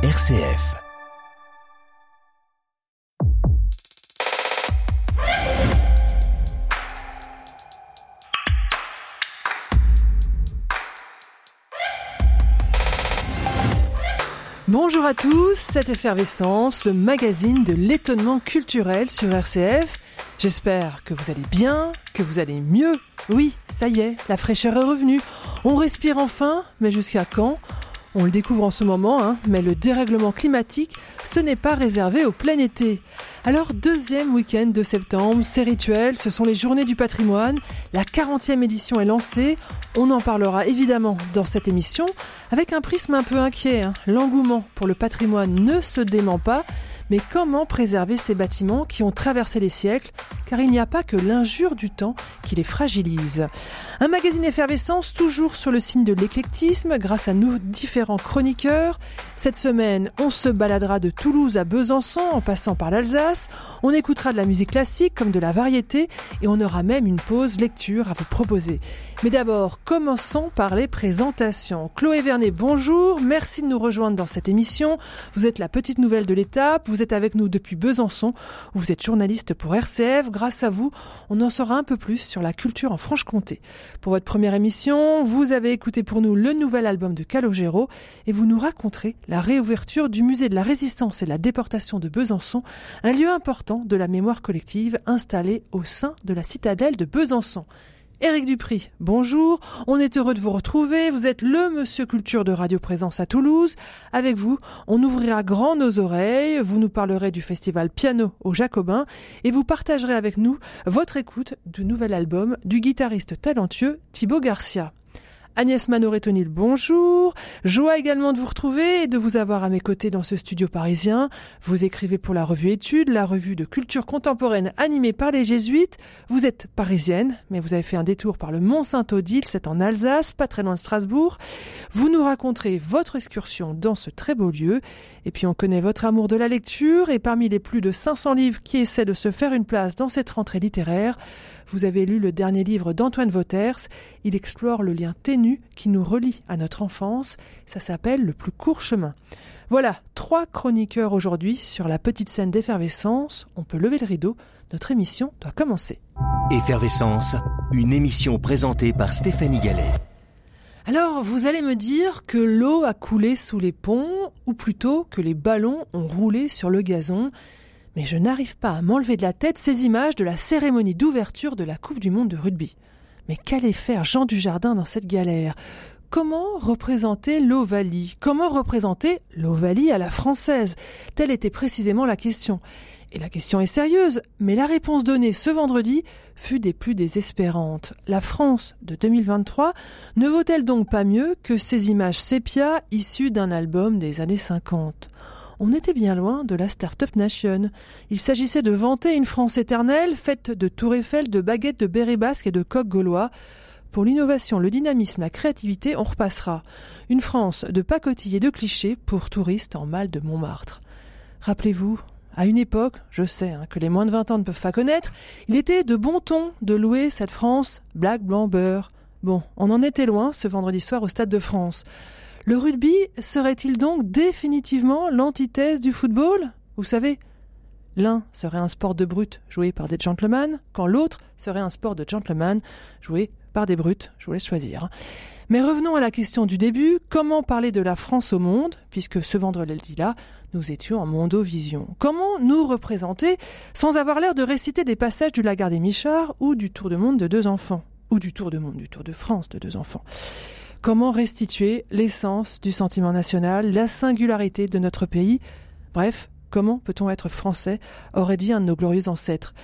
RCF. Bonjour à tous, cette effervescence, le magazine de l'étonnement culturel sur RCF. J'espère que vous allez bien, que vous allez mieux. Oui, ça y est, la fraîcheur est revenue. On respire enfin, mais jusqu'à quand? On le découvre en ce moment, hein, mais le dérèglement climatique, ce n'est pas réservé au plein été. Alors, deuxième week-end de septembre, c'est rituel, ce sont les journées du patrimoine. La 40e édition est lancée. On en parlera évidemment dans cette émission, avec un prisme un peu inquiet. Hein. L'engouement pour le patrimoine ne se dément pas. Mais comment préserver ces bâtiments qui ont traversé les siècles Car il n'y a pas que l'injure du temps qui les fragilise. Un magazine effervescence toujours sur le signe de l'éclectisme grâce à nos différents chroniqueurs. Cette semaine, on se baladera de Toulouse à Besançon en passant par l'Alsace. On écoutera de la musique classique comme de la variété et on aura même une pause lecture à vous proposer. Mais d'abord, commençons par les présentations. Chloé Vernet, bonjour. Merci de nous rejoindre dans cette émission. Vous êtes la petite nouvelle de l'étape. Êtes avec nous depuis Besançon. Vous êtes journaliste pour RCF. Grâce à vous, on en saura un peu plus sur la culture en Franche-Comté. Pour votre première émission, vous avez écouté pour nous le nouvel album de Calogero et vous nous raconterez la réouverture du musée de la résistance et la déportation de Besançon, un lieu important de la mémoire collective installé au sein de la citadelle de Besançon. Éric Dupri, bonjour. On est heureux de vous retrouver. Vous êtes le monsieur culture de Radio Présence à Toulouse. Avec vous, on ouvrira grand nos oreilles. Vous nous parlerez du festival Piano au Jacobin et vous partagerez avec nous votre écoute du nouvel album du guitariste talentueux Thibaut Garcia. Agnès Manoretonil, bonjour. Joie également de vous retrouver et de vous avoir à mes côtés dans ce studio parisien. Vous écrivez pour la revue Études, la revue de culture contemporaine animée par les jésuites. Vous êtes parisienne, mais vous avez fait un détour par le Mont Saint-Odile, c'est en Alsace, pas très loin de Strasbourg. Vous nous raconterez votre excursion dans ce très beau lieu. Et puis on connaît votre amour de la lecture et parmi les plus de 500 livres qui essaient de se faire une place dans cette rentrée littéraire, vous avez lu le dernier livre d'Antoine Vauters. Il explore le lien ténu qui nous relie à notre enfance. Ça s'appelle Le plus court chemin. Voilà, trois chroniqueurs aujourd'hui sur la petite scène d'effervescence. On peut lever le rideau. Notre émission doit commencer. Effervescence, une émission présentée par Stéphanie Gallet. Alors, vous allez me dire que l'eau a coulé sous les ponts, ou plutôt que les ballons ont roulé sur le gazon. Mais je n'arrive pas à m'enlever de la tête ces images de la cérémonie d'ouverture de la Coupe du Monde de rugby. Mais qu'allait faire Jean Dujardin dans cette galère? Comment représenter l'Ovalie? Comment représenter l'Ovalie à la française? Telle était précisément la question. Et la question est sérieuse, mais la réponse donnée ce vendredi fut des plus désespérantes. La France de 2023 ne vaut-elle donc pas mieux que ces images sépia issues d'un album des années 50 on était bien loin de la Start-up Nation. Il s'agissait de vanter une France éternelle, faite de tours Eiffel, de baguettes, de bérets et de coqs gaulois. Pour l'innovation, le dynamisme, la créativité, on repassera. Une France de pacotilles et de clichés pour touristes en mal de Montmartre. Rappelez-vous, à une époque, je sais hein, que les moins de 20 ans ne peuvent pas connaître, il était de bon ton de louer cette France black, blanc, beurre. Bon, on en était loin ce vendredi soir au Stade de France. Le rugby serait-il donc définitivement l'antithèse du football? Vous savez, l'un serait un sport de brutes joué par des gentlemen, quand l'autre serait un sport de gentlemen joué par des brutes. Je vous laisse choisir. Mais revenons à la question du début. Comment parler de la France au monde, puisque ce vendredi-là, nous étions en mondovision? Comment nous représenter sans avoir l'air de réciter des passages du Lagarde des Michard ou du Tour de monde de deux enfants? Ou du Tour de monde, du Tour de France de deux enfants? Comment restituer l'essence du sentiment national, la singularité de notre pays? Bref, comment peut-on être français aurait dit un de nos glorieux ancêtres.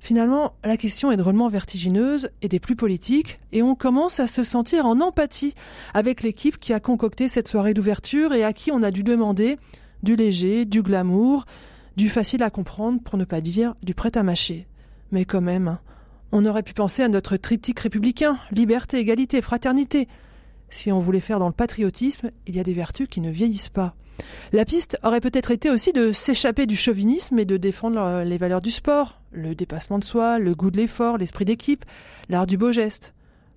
Finalement, la question est drôlement vertigineuse et des plus politiques, et on commence à se sentir en empathie avec l'équipe qui a concocté cette soirée d'ouverture et à qui on a dû demander du léger, du glamour, du facile à comprendre pour ne pas dire du prêt à mâcher. Mais quand même, on aurait pu penser à notre triptyque républicain, liberté, égalité, fraternité. Si on voulait faire dans le patriotisme, il y a des vertus qui ne vieillissent pas. La piste aurait peut-être été aussi de s'échapper du chauvinisme et de défendre euh, les valeurs du sport, le dépassement de soi, le goût de l'effort, l'esprit d'équipe, l'art du beau geste.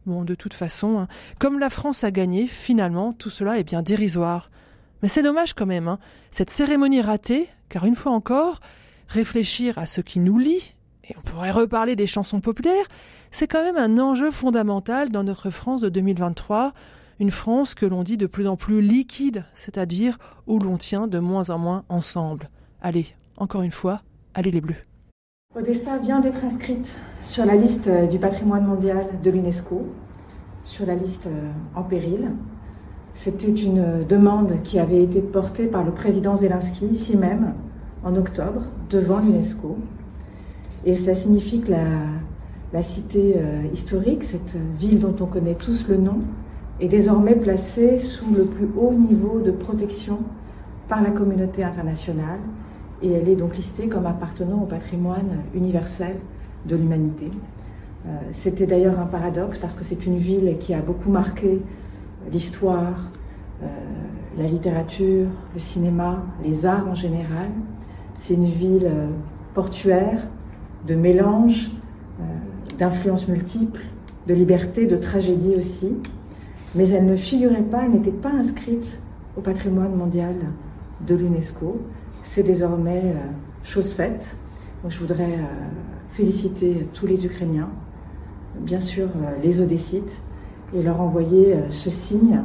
Bon, de toute façon, hein, comme la France a gagné, finalement, tout cela est bien dérisoire. Mais c'est dommage quand même, hein. cette cérémonie ratée, car une fois encore, réfléchir à ce qui nous lie, et on pourrait reparler des chansons populaires, c'est quand même un enjeu fondamental dans notre France de 2023, une France que l'on dit de plus en plus liquide, c'est-à-dire où l'on tient de moins en moins ensemble. Allez, encore une fois, allez les bleus. Odessa vient d'être inscrite sur la liste du patrimoine mondial de l'UNESCO, sur la liste euh, en péril. C'était une demande qui avait été portée par le président Zelensky ici même en octobre devant l'UNESCO. Et cela signifie que la, cité euh, historique, cette ville dont on connaît tous le nom, est désormais placée sous le plus haut niveau de protection par la communauté internationale et elle est donc listée comme appartenant au patrimoine universel de l'humanité. Euh, c'était d'ailleurs un paradoxe parce que c'est une ville qui a beaucoup marqué l'histoire, euh, la littérature, le cinéma, les arts en général. C'est une ville euh, portuaire, de mélange, d'influences multiples, de liberté, de tragédie aussi. Mais elle ne figurait pas, elle n'était pas inscrite au patrimoine mondial de l'UNESCO. C'est désormais chose faite. Je voudrais féliciter tous les Ukrainiens, bien sûr les Odessites, et leur envoyer euh, ce signe,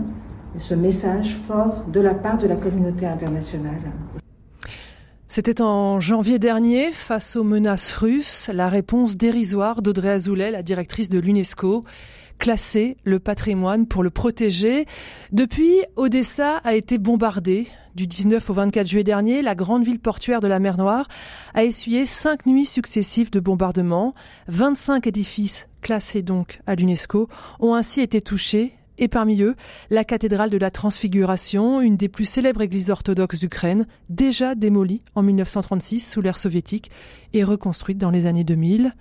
ce message fort de la part de la communauté internationale. C'était en janvier dernier, face aux menaces russes, la réponse dérisoire d'Audrey Azoulay, la directrice de l'UNESCO, classer le patrimoine pour le protéger. Depuis, Odessa a été bombardée. Du 19 au 24 juillet dernier, la grande ville portuaire de la mer Noire a essuyé cinq nuits successives de bombardements. 25 édifices classés donc à l'UNESCO ont ainsi été touchés et parmi eux, la cathédrale de la Transfiguration, une des plus célèbres églises orthodoxes d'Ukraine, déjà démolie en 1936 sous l'ère soviétique et reconstruite dans les années 2000.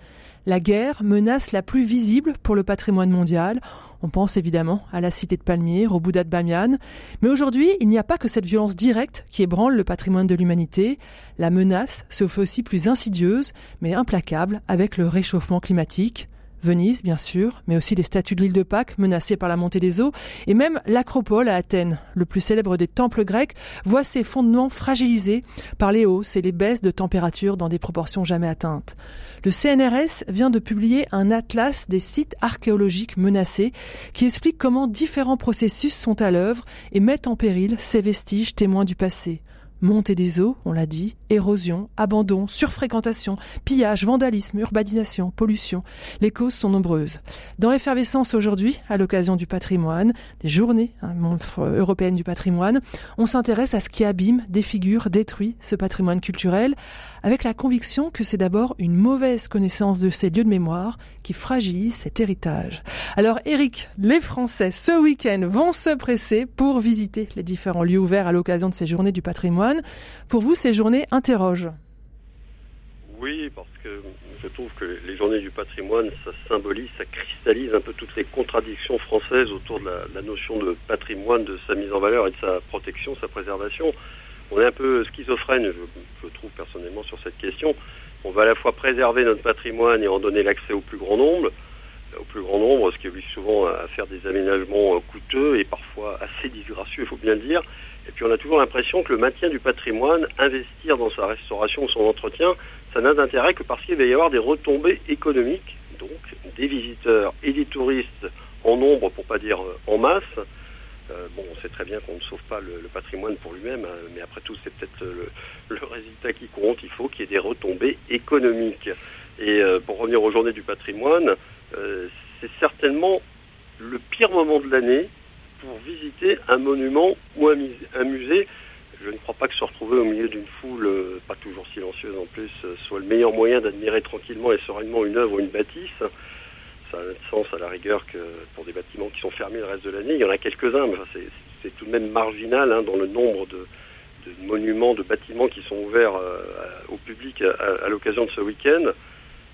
La guerre menace la plus visible pour le patrimoine mondial. On pense évidemment à la cité de Palmyre, au Bouddha de Bamiyan. Mais aujourd'hui, il n'y a pas que cette violence directe qui ébranle le patrimoine de l'humanité. La menace se fait aussi plus insidieuse, mais implacable avec le réchauffement climatique. Venise, bien sûr, mais aussi les statues de l'île de Pâques menacées par la montée des eaux, et même l'Acropole à Athènes, le plus célèbre des temples grecs, voit ses fondements fragilisés par les hausses et les baisses de température dans des proportions jamais atteintes. Le CNRS vient de publier un atlas des sites archéologiques menacés qui explique comment différents processus sont à l'œuvre et mettent en péril ces vestiges témoins du passé. Montée des eaux, on l'a dit, érosion, abandon, surfréquentation, pillage, vandalisme, urbanisation, pollution. Les causes sont nombreuses. Dans Effervescence aujourd'hui, à l'occasion du patrimoine, des journées hein, européennes du patrimoine, on s'intéresse à ce qui abîme, défigure, détruit ce patrimoine culturel, avec la conviction que c'est d'abord une mauvaise connaissance de ces lieux de mémoire qui fragilise cet héritage. Alors Eric, les Français ce week-end vont se presser pour visiter les différents lieux ouverts à l'occasion de ces journées du patrimoine. Pour vous, ces journées Oui, parce que je trouve que les journées du patrimoine, ça symbolise, ça cristallise un peu toutes les contradictions françaises autour de la, notion de patrimoine, de sa mise en valeur et de sa protection, sa préservation. On est un peu schizophrène, je, trouve personnellement, sur cette question. On va à la fois préserver notre patrimoine et en donner l'accès au plus grand nombre, au plus grand nombre, ce qui oblige souvent à faire des aménagements coûteux et parfois assez disgracieux, il faut bien le dire. Et puis on a toujours l'impression que le maintien du patrimoine, investir dans sa restauration ou son entretien, ça n'a d'intérêt que parce qu'il va y avoir des retombées économiques, donc des visiteurs et des touristes en nombre, pour pas dire euh, en masse. Euh, bon, on sait très bien qu'on ne sauve pas le, patrimoine pour lui-même, hein, mais après tout, c'est peut-être le, résultat qui compte. Il faut qu'il y ait des retombées économiques. Et euh, pour revenir aux journées du patrimoine, c'est certainement le pire moment de l'année pour visiter un monument ou un, musée. Je ne crois pas que se retrouver au milieu d'une foule, euh, pas toujours silencieuse en plus, euh, soit le meilleur moyen d'admirer tranquillement et sereinement une œuvre ou une bâtisse. Ça a un sens à la rigueur que pour des bâtiments qui sont fermés le reste de l'année. Il y en a quelques-uns, mais c'est tout de même marginal hein, dans le nombre de, monuments, de bâtiments qui sont ouverts euh, au public à l'occasion de ce week-end.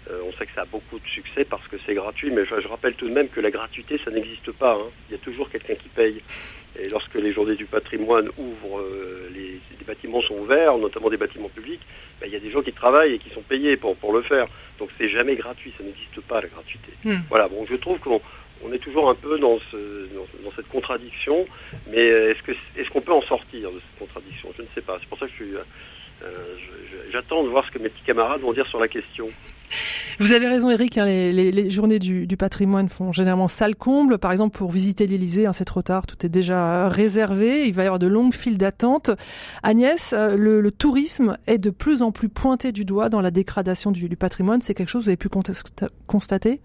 Euh, on sait que ça a beaucoup de succès parce que c'est gratuit, mais je, rappelle tout de même que la gratuité, ça n'existe pas. Hein. Il y a toujours quelqu'un qui paye. Et lorsque les journées du patrimoine ouvrent, euh, les, bâtiments sont ouverts, notamment des bâtiments publics, ben, il y a des gens qui travaillent et qui sont payés pour, pour le faire. Donc c'est jamais gratuit, ça n'existe pas la gratuité. Hmm. Voilà, bon, je trouve qu'on on est toujours un peu dans, cette contradiction, mais est-ce que est-ce qu'on peut en sortir de cette contradiction? Je ne sais pas. C'est pour ça que je j'attends de voir ce que mes petits camarades vont dire sur la question. Vous avez raison, Eric. Hein, les, journées du, patrimoine font généralement salle comble. Par exemple, pour visiter l'Élysée, hein, c'est trop tard, tout est déjà réservé. Il va y avoir de longues files d'attente. Agnès, euh, le, tourisme est de plus en plus pointé du doigt dans la dégradation du, patrimoine. C'est quelque chose que vous avez pu constater?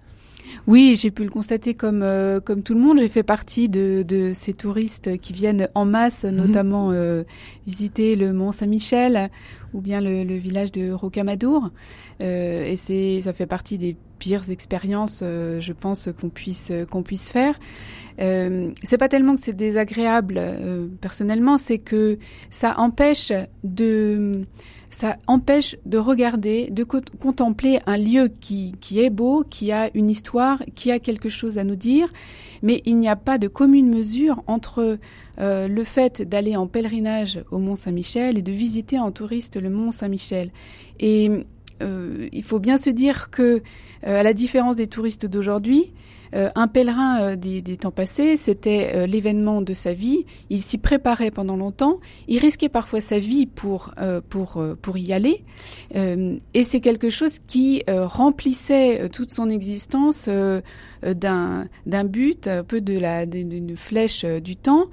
Oui, j'ai pu le constater comme euh, comme tout le monde. J'ai fait partie de, de ces touristes qui viennent en masse, mhm. notamment euh, visiter le Mont Saint-Michel ou bien le, le, village de Rocamadour. Euh, et c'est ça fait partie des pires expériences, euh, je pense qu'on puisse qu'on puisse faire. Euh, c'est pas tellement que c'est désagréable personnellement, c'est que ça empêche de ça empêche de regarder, de contempler un lieu qui, est beau, qui a une histoire, qui a quelque chose à nous dire, mais il n'y a pas de commune mesure entre euh, le fait d'aller en pèlerinage au Mont Saint-Michel et de visiter en touriste le Mont Saint-Michel. Et euh, il faut bien se dire que, euh, à la différence des touristes d'aujourd'hui, euh, un pèlerin euh, des, temps passés, c'était l'événement de sa vie. Il s'y préparait pendant longtemps. Il risquait parfois sa vie pour pour pour y aller. et c'est quelque chose qui remplissait toute son existence d'un d'un but, un peu de la d'une flèche du temps.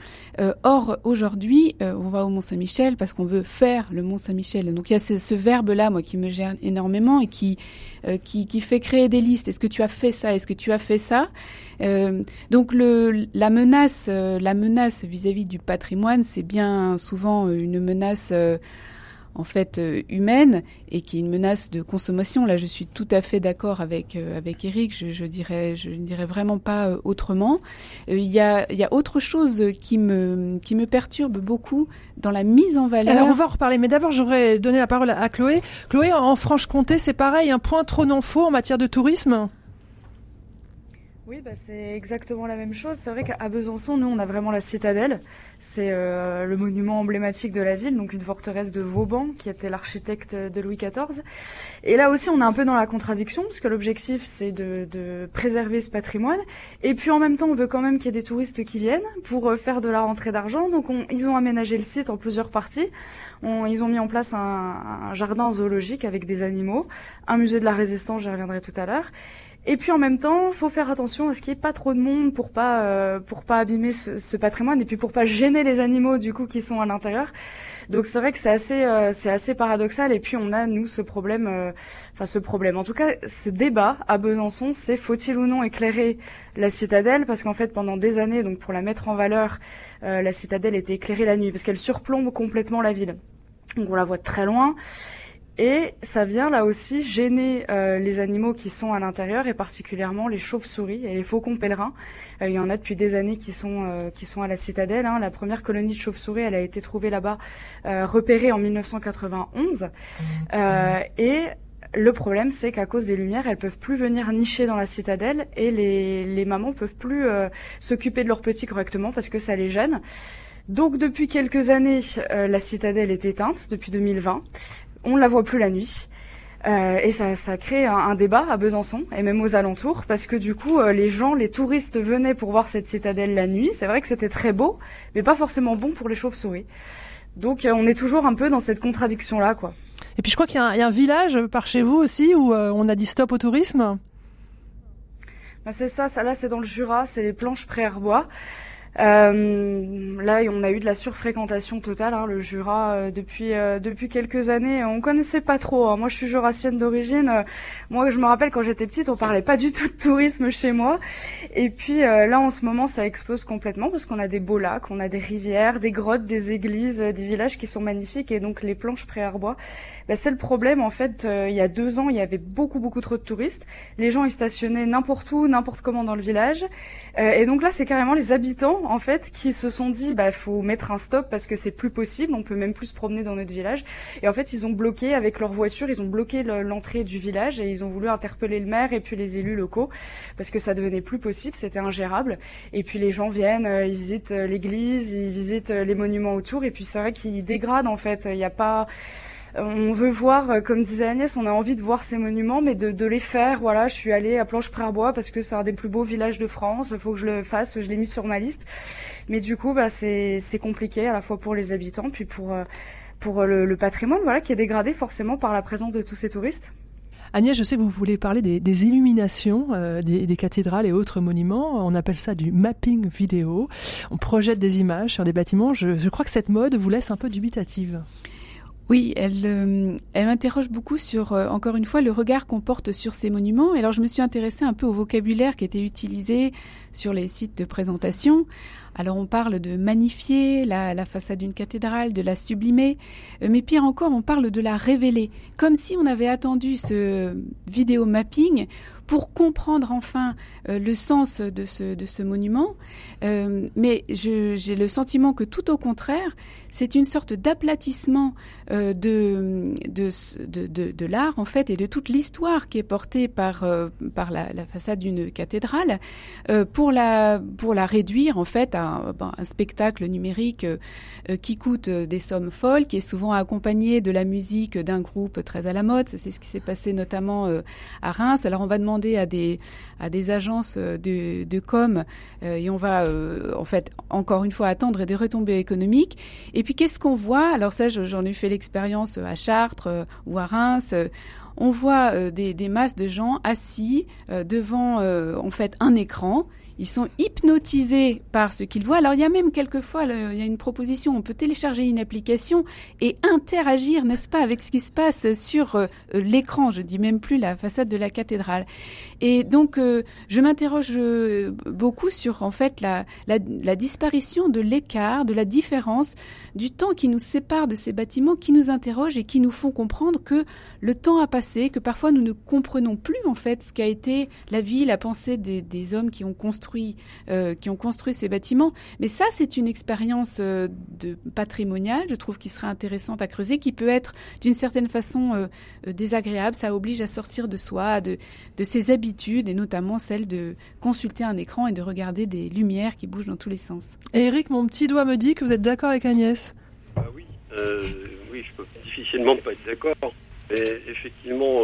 or aujourd'hui, on va au Mont Saint-Michel parce qu'on veut faire le Mont Saint-Michel. Donc il y a ce, verbe là, moi, qui me gère énormément et qui euh, qui, qui, fait créer des listes. Est-ce que tu as fait ça? Est-ce que tu as fait ça? Euh, Donc le, la menace, euh, la menace vis-à-vis du patrimoine, c'est bien souvent une menace en fait euh, humaine et qui est une menace de consommation. Là, je suis tout à fait d'accord avec euh, avec Eric. Je, je dirais je ne dirais vraiment pas euh, autrement. Il y a il y a autre chose qui me qui me perturbe beaucoup dans la mise en valeur. Alors on va en reparler, mais d'abord j'aurais donné la parole à Chloé. Chloé, en Franche-Comté, c'est pareil, un point trop non faux en matière de tourisme? Oui, bah c'est exactement la même chose. C'est vrai qu'à Besançon, nous, on a vraiment la citadelle. C'est euh, le monument emblématique de la ville, donc une forteresse de Vauban, qui était l'architecte de Louis XIV. Et là aussi, on est un peu dans la contradiction, parce que l'objectif, c'est de, de, préserver ce patrimoine. Et puis en même temps, on veut quand même qu'il y ait des touristes qui viennent pour euh, faire de la rentrée d'argent. Donc on, ils ont aménagé le site en plusieurs parties. Ils ont mis en place un jardin zoologique avec des animaux, un musée de la résistance, j'y reviendrai tout à l'heure. Et puis en même temps, faut faire attention à ce qu'il n'y ait pas trop de monde pour pas euh, pour pas abîmer ce, patrimoine et puis pour pas gêner les animaux du coup qui sont à l'intérieur. Donc c'est vrai que c'est assez euh, c'est assez paradoxal et puis on a nous ce problème euh, enfin ce problème en tout cas ce débat à Besançon c'est faut-il ou non éclairer la citadelle? Parce qu'en fait pendant des années donc pour la mettre en valeur la citadelle était éclairée la nuit parce qu'elle surplombe complètement la ville. Donc on la voit très loin et ça vient là aussi gêner euh, les animaux qui sont à l'intérieur et particulièrement les chauves-souris et les faucons pèlerins. Euh, il y en a depuis des années qui sont euh, qui sont à la citadelle. Hein. La première colonie de chauves-souris, elle a été trouvée là-bas, repérée en 1991. et le problème, c'est qu'à cause des lumières, elles peuvent plus venir nicher dans la citadelle et les, les mamans peuvent plus s'occuper de leurs petits correctement parce que ça les gêne. Donc depuis quelques années, la citadelle est éteinte depuis 2020 on la voit plus la nuit. Euh, et ça, ça crée un, débat à Besançon et même aux alentours parce que du coup euh, les gens, les touristes venaient pour voir cette citadelle la nuit. C'est vrai que c'était très beau, mais pas forcément bon pour les chauves-souris. Donc euh, on est toujours un peu dans cette contradiction là, quoi. Et puis je crois qu'il y, a un village par chez vous aussi où on a dit stop au tourisme? Bah c'est ça, ça là c'est dans le Jura, c'est les planches pré-herbois. Euh, là, on a eu de la surfréquentation totale, hein, le Jura euh, depuis euh, depuis quelques années. On connaissait pas trop. Hein. Moi, je suis jurassienne d'origine. moi, je me rappelle quand j'étais petite, on parlait pas du tout de tourisme chez moi. Et puis là, en ce moment, ça explose complètement parce qu'on a des beaux lacs, on a des rivières, des grottes, des églises, des villages qui sont magnifiques. Et donc, les planches pré-arbois, bah, c'est le problème. En fait, il y a deux ans, il y avait beaucoup beaucoup trop de touristes. Les gens ils stationnaient n'importe où, n'importe comment dans le village. et donc là, c'est carrément les habitants en fait qui se sont dit bah faut mettre un stop parce que c'est plus possible, on peut même plus se promener dans notre village. Et en fait ils ont bloqué avec leur voiture, ils ont bloqué l'entrée du village et ils ont voulu interpeller le maire et puis les élus locaux parce que ça devenait plus possible, c'était ingérable. Et puis les gens viennent, euh, ils visitent euh, l'église, ils visitent euh, les monuments autour et puis c'est vrai qu'ils dégradent en fait. Il n'y a pas on veut voir, comme disait Agnès, on a envie de voir ces monuments, mais de, les faire. Voilà, je suis allée à Planche-Pré-Bois parce que c'est un des plus beaux villages de France. Il faut que je le fasse. Je l'ai mis sur ma liste. Mais du coup, bah, c'est compliqué à la fois pour les habitants, puis pour pour le, patrimoine, voilà, qui est dégradé forcément par la présence de tous ces touristes. Agnès, je sais que vous voulez parler des, illuminations euh, des, cathédrales et autres monuments. On appelle ça du mapping vidéo. On projette des images sur des bâtiments. Je, crois que cette mode vous laisse un peu dubitative. Oui, elle, euh, elle m'interroge beaucoup sur, euh, encore une fois, le regard qu'on porte sur ces monuments. Et alors, je me suis intéressée un peu au vocabulaire qui était utilisé sur les sites de présentation. Alors on parle de magnifier la, façade d'une cathédrale, de la sublimer, euh, mais pire encore, on parle de la révéler, comme si on avait attendu ce vidéo mapping pour comprendre enfin euh, le sens de ce, monument. Euh, mais j'ai le sentiment que tout au contraire, c'est une sorte d'aplatissement de, l'art en fait et de toute l'histoire qui est portée par, la, façade d'une cathédrale pour, la, pour la réduire en fait à un, ben, un spectacle numérique qui coûte des sommes folles, qui est souvent accompagné de la musique d'un groupe très à la mode. C'est ce qui s'est passé notamment à Reims. Alors on va demander à des, à agences de, com euh, et on va euh, en fait encore une fois attendre des retombées économiques. Et puis qu'est-ce qu'on voit? Alors ça, j'en ai fait l'expérience à Chartres euh, ou à Reims on voit des, des, masses de gens assis devant en fait un écran ils sont hypnotisés par ce qu'ils voient. Alors il y a même quelquefois, il y a une proposition, on peut télécharger une application et interagir, n'est-ce pas, avec ce qui se passe sur euh, l'écran, je dis même plus la façade de la cathédrale. Et donc euh, je m'interroge euh, beaucoup sur en fait la, disparition de l'écart, de la différence du temps qui nous sépare de ces bâtiments, qui nous interrogent et qui nous font comprendre que le temps a passé, que parfois nous ne comprenons plus en fait ce qu'a été la vie, la pensée des hommes qui ont construit euh, qui ont construit ces bâtiments. Mais ça, c'est une expérience euh, de patrimoniale, je trouve, qui serait intéressante à creuser, qui peut être d'une certaine façon euh, désagréable. Ça oblige à sortir de soi, de, de ses habitudes, et notamment celle de consulter un écran et de regarder des lumières qui bougent dans tous les sens. Et Eric, mon petit doigt me dit que vous êtes d'accord avec Agnès. Ah oui, oui, je peux difficilement pas être d'accord. Mais effectivement,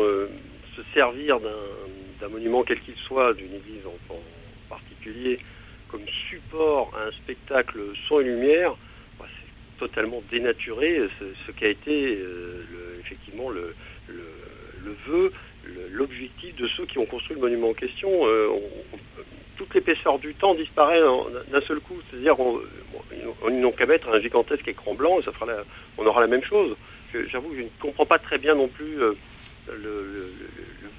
se servir d'un monument quel qu'il soit, d'une église en, comme support à un spectacle son et lumière, bah, c'est totalement dénaturé ce, qui a été euh, effectivement le, vœu, l'objectif de ceux qui ont construit le monument en question. Euh, toute l'épaisseur du temps disparaît d'un seul coup. C'est-à-dire, on, n'ont qu'à mettre un gigantesque écran blanc et on aura la même chose. J'avoue que je ne comprends pas très bien non plus euh, le,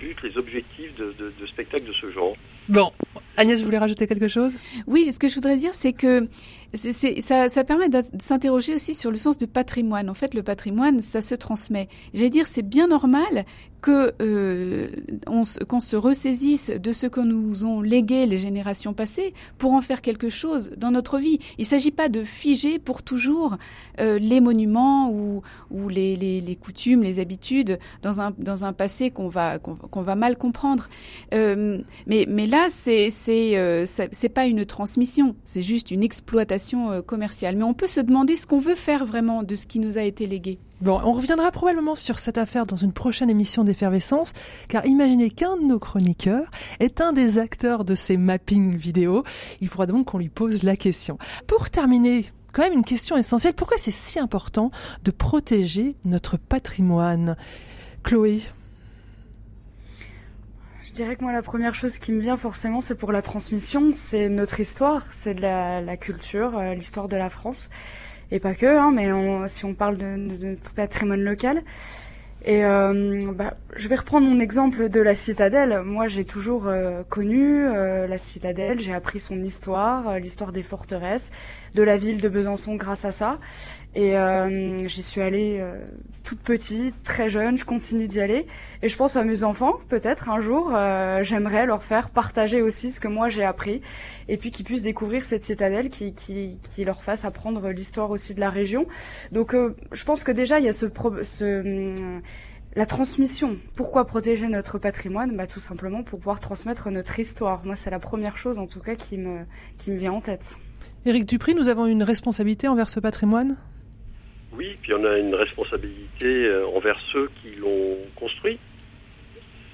but, les objectifs de, de spectacles de ce genre. Bon, Agnès, vous voulez rajouter quelque chose? Oui, ce que je voudrais dire, c'est que ça, permet de s'interroger aussi sur le sens du patrimoine. En fait, le patrimoine, ça se transmet. J'allais dire, c'est bien normal que euh, on, qu'on se ressaisisse de ce que nous ont légué les générations passées pour en faire quelque chose dans notre vie. Il ne s'agit pas de figer pour toujours euh, les monuments ou, les, coutumes, les habitudes dans un, dans un passé qu'on va, qu'on, va mal comprendre. Euh, mais là, c'est, c'est, euh, c'est pas une transmission, c'est juste une exploitation euh, commerciale. Mais on peut se demander ce qu'on veut faire vraiment de ce qui nous a été légué. Bon, on reviendra probablement sur cette affaire dans une prochaine émission d'effervescence, car imaginez qu'un de nos chroniqueurs est un des acteurs de ces mappings vidéo. Il faudra donc qu'on lui pose la question. Pour terminer, quand même une question essentielle, pourquoi c'est si important de protéger notre patrimoine? Chloé? Dirais que moi, la première chose qui me vient forcément, c'est pour la transmission. C'est notre histoire, c'est de la, culture, euh, l'histoire de la France. Et pas que, hein, mais si on parle de, de, patrimoine local. Et euh, bah, je vais reprendre mon exemple de la citadelle. Moi, j'ai toujours euh, connu la citadelle. J'ai appris son histoire, l'histoire des forteresses, de la ville de Besançon grâce à ça. Et euh, j'y suis allée euh, toute petite, très jeune, je continue d'y aller. Et je pense à mes enfants, peut-être un jour, euh, j'aimerais leur faire partager aussi ce que moi j'ai appris, et puis qu'ils puissent découvrir cette citadelle qui, leur fasse apprendre l'histoire aussi de la région. Donc je pense que déjà il y a ce la transmission. Pourquoi protéger notre patrimoine? Bah, Tout simplement pour pouvoir transmettre notre histoire. Moi, c'est la première chose, en tout cas, qui me, qui me vient en tête. Éric Dupri, nous avons une responsabilité envers ce patrimoine? Oui, puis on a une responsabilité euh, envers ceux qui l'ont construit.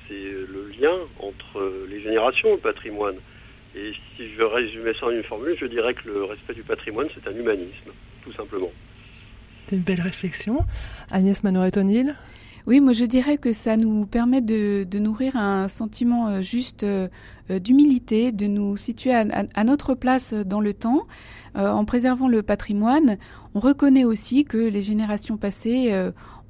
C'est le lien entre les générations, le patrimoine. Et si je résumais ça en une formule, je dirais que le respect du patrimoine, c'est un humanisme, tout simplement. C'est une belle réflexion. Agnès Manoret-O'Neill oui, moi je dirais que ça nous permet de, nourrir un sentiment euh, juste euh, d'humilité, de nous situer à, notre place dans le temps. en préservant le patrimoine, on reconnaît aussi que les générations passées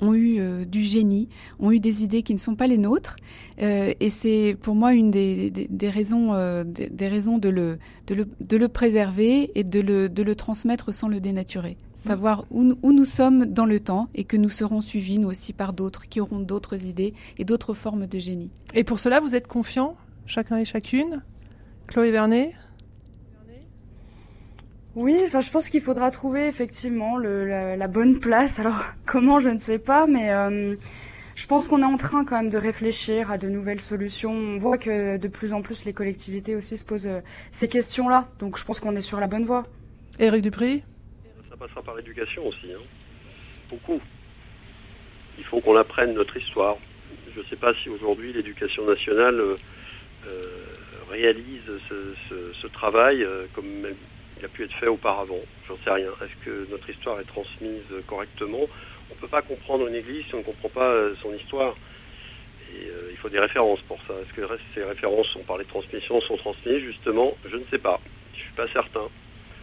ont eu euh, du génie, ont eu des idées qui ne sont pas les nôtres. Euh, et c'est pour moi une des, raisons, euh, des, raisons de le, de le, préserver et de le, de le transmettre sans le dénaturer. Savoir où, où nous sommes dans le temps et que nous serons suivis, nous aussi, par d'autres qui auront d'autres idées et d'autres formes de génie. Et pour cela, vous êtes confiants, chacun et chacune Chloé Vernet oui, enfin, je pense qu'il faudra trouver effectivement le, la, bonne place. Alors, comment, je ne sais pas, mais euh, je pense qu'on est en train quand même de réfléchir à de nouvelles solutions. On voit que de plus en plus les collectivités aussi se posent euh, ces questions-là. Donc, je pense qu'on est sur la bonne voie. Éric Dupri Ça passera par l'éducation aussi. Hein. Beaucoup. Il faut qu'on apprenne notre histoire. Je ne sais pas si aujourd'hui l'éducation nationale euh, réalise ce, travail comme a pu être fait auparavant. J'en sais rien. Est-ce que notre histoire est transmise correctement? On ne peut pas comprendre une église si on ne comprend pas euh, son histoire. Et euh, il faut des références pour ça. Est-ce que ces références, on parlait de transmission, sont transmises? Justement, je ne sais pas. Je ne suis pas certain.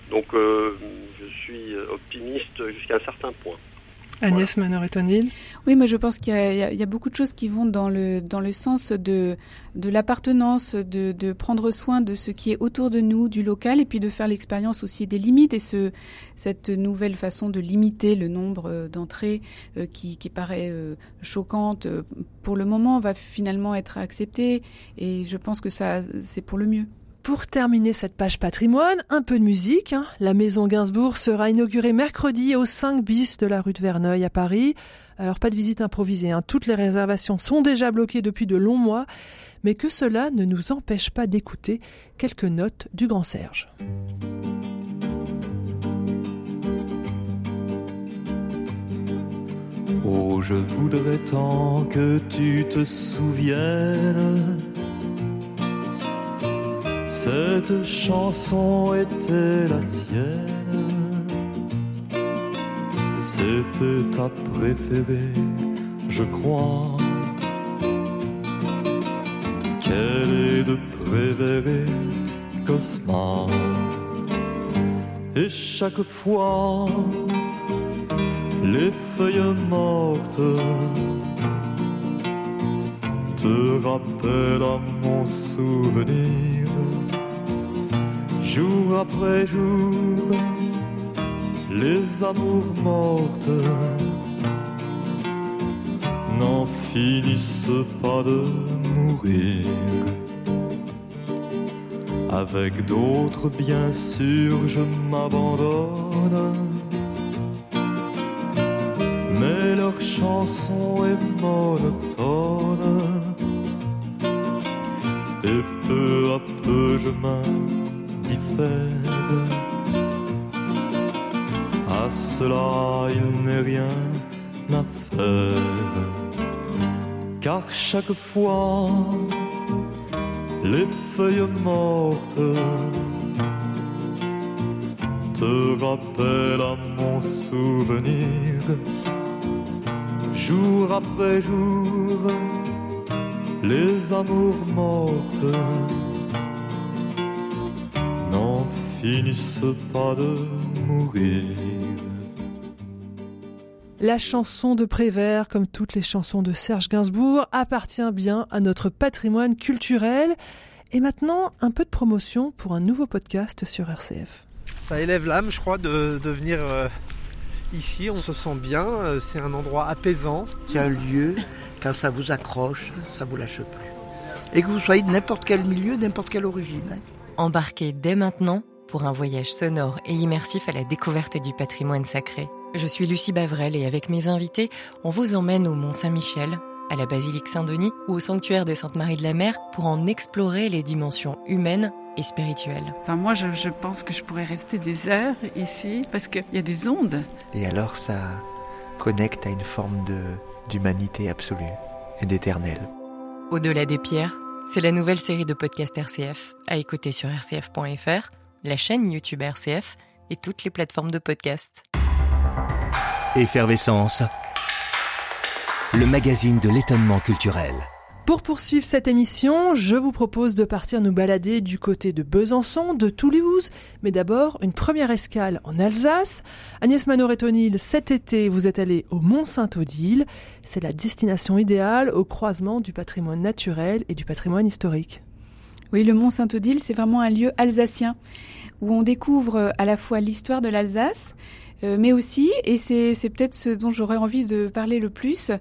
Donc, euh, je suis optimiste jusqu'à un certain point. Agnès voilà. et Oui, mais je pense qu'il y, a beaucoup de choses qui vont dans le, dans le sens de, de l'appartenance, de, de, prendre soin de ce qui est autour de nous, du local, et puis de faire l'expérience aussi des limites et ce, cette nouvelle façon de limiter le nombre euh, d'entrées euh, qui, qui, paraît euh, choquante, pour le moment, va finalement être acceptée. Et je pense que ça, c'est pour le mieux. Pour terminer cette page patrimoine, un peu de musique. Hein. La maison Gainsbourg sera inaugurée mercredi au 5 bis de la rue de Verneuil à Paris. Alors pas de visite improvisée, hein. toutes les réservations sont déjà bloquées depuis de longs mois, mais que cela ne nous empêche pas d'écouter quelques notes du grand Serge. Oh, je voudrais tant que tu te souviennes cette chanson était la tienne. C'était ta préférée, je crois. Quelle est de préférée, Cosma. Et chaque fois, les feuilles mortes te rappellent à mon souvenir jour après jour, les amours mortes n'en finissent pas de mourir. Avec d'autres, bien sûr, je m'abandonne. Mais leur chanson est monotone. Et peu à peu, je m'abandonne à cela, il n'est rien à faire. Car chaque fois, les feuilles mortes te rappellent à mon souvenir. Jour après jour, les amours mortes finissent pas de mourir. La chanson de Prévert, comme toutes les chansons de Serge Gainsbourg, appartient bien à notre patrimoine culturel. Et maintenant, un peu de promotion pour un nouveau podcast sur RCF. Ça élève l'âme, je crois, de, venir euh, ici. On se sent bien. Euh, c'est un endroit apaisant. C'est un lieu, quand ça vous accroche, ça vous lâche plus. Et que vous soyez de n'importe quel milieu, n'importe quelle origine. Hein. Embarquez dès maintenant pour un voyage sonore et immersif à la découverte du patrimoine sacré. Je suis Lucie Bavrel et avec mes invités, on vous emmène au Mont Saint-Michel, à la basilique Saint-Denis ou au sanctuaire des Saintes Maries de la Mer pour en explorer les dimensions humaines, et spirituel. Enfin, moi, je, je pense que je pourrais rester des heures ici parce qu'il y a des ondes. Et alors, ça connecte à une forme de d'humanité absolue et d'éternel. Au-delà des pierres, c'est la nouvelle série de podcasts RCF à écouter sur rcf.fr, la chaîne YouTube RCF et toutes les plateformes de podcasts. Effervescence, le magazine de l'étonnement culturel. Pour poursuivre cette émission, je vous propose de partir nous balader du côté de Besançon, de Toulouse, mais d'abord une première escale en Alsace. Agnès Manoret-O'Neill, cet été, vous êtes allée au Mont-Saint-Odile. C'est la destination idéale au croisement du patrimoine naturel et du patrimoine historique. Oui, le Mont-Saint-Odile, c'est vraiment un lieu alsacien où on découvre à la fois l'histoire de l'Alsace, euh, mais aussi, et c'est peut-être ce dont j'aurais envie de parler le plus,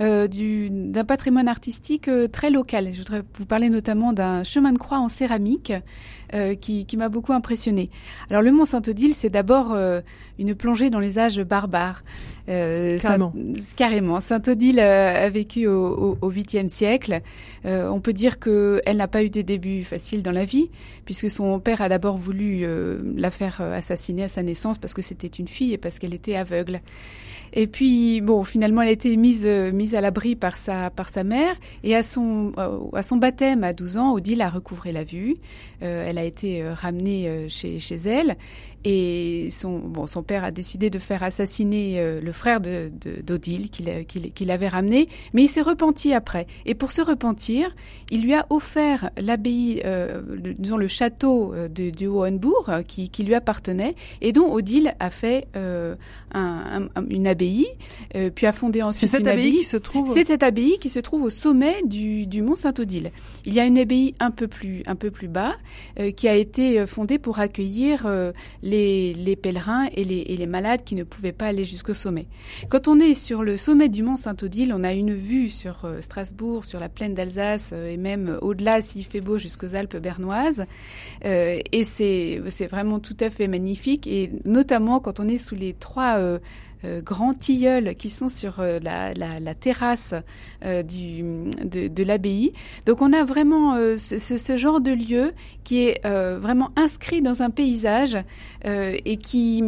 euh, d'un patrimoine artistique euh, très local. Je voudrais vous parler notamment d'un chemin de croix en céramique euh, qui, qui m'a beaucoup impressionné. Alors le Mont Saint-Odile, c'est d'abord euh, une plongée dans les âges barbares. carrément. Saint, carrément. Saint-Odile a vécu au, au, 8e siècle. on peut dire qu'elle n'a pas eu des débuts faciles dans la vie, puisque son père a d'abord voulu la faire assassiner à sa naissance parce que c'était une fille et parce qu'elle était aveugle. Et puis bon, finalement, elle a été mise mise à l'abri par sa par sa mère et à son à son baptême à 12 ans, Odile a recouvré la vue. Euh, elle a été ramenée chez chez elle et son, bon, son père a décidé de faire assassiner euh, le frère de, d'Odile qu'il, qu'il, qu'il avait ramené, mais il s'est repenti après. Et pour se repentir, il lui a offert l'abbaye, euh, disons le château euh, de, de Hohenbourg euh, qui, qui, lui appartenait et dont Odile a fait euh, un, un, une abbaye, euh, puis a fondé ensuite cette une abbaye, abbaye qui se trouve. C'est cette abbaye qui se trouve au sommet du, du mont Saint-Odile. Il y a une abbaye un peu plus, un peu plus bas qui a été fondée pour accueillir les, les, pèlerins et les, et les, malades qui ne pouvaient pas aller jusqu'au sommet. Quand on est sur le sommet du mont Saint-Odile, on a une vue sur euh, Strasbourg, sur la plaine d'Alsace euh, et même au-delà, s'il fait beau, jusqu'aux Alpes bernoises. Euh, et c'est vraiment tout à fait magnifique, et notamment quand on est sous les trois... Euh, euh, grands tilleuls qui sont sur euh, la, la, la, terrasse euh, du, de, de l'abbaye. Donc on a vraiment ce, ce, genre de lieu qui est vraiment inscrit dans un paysage et qui,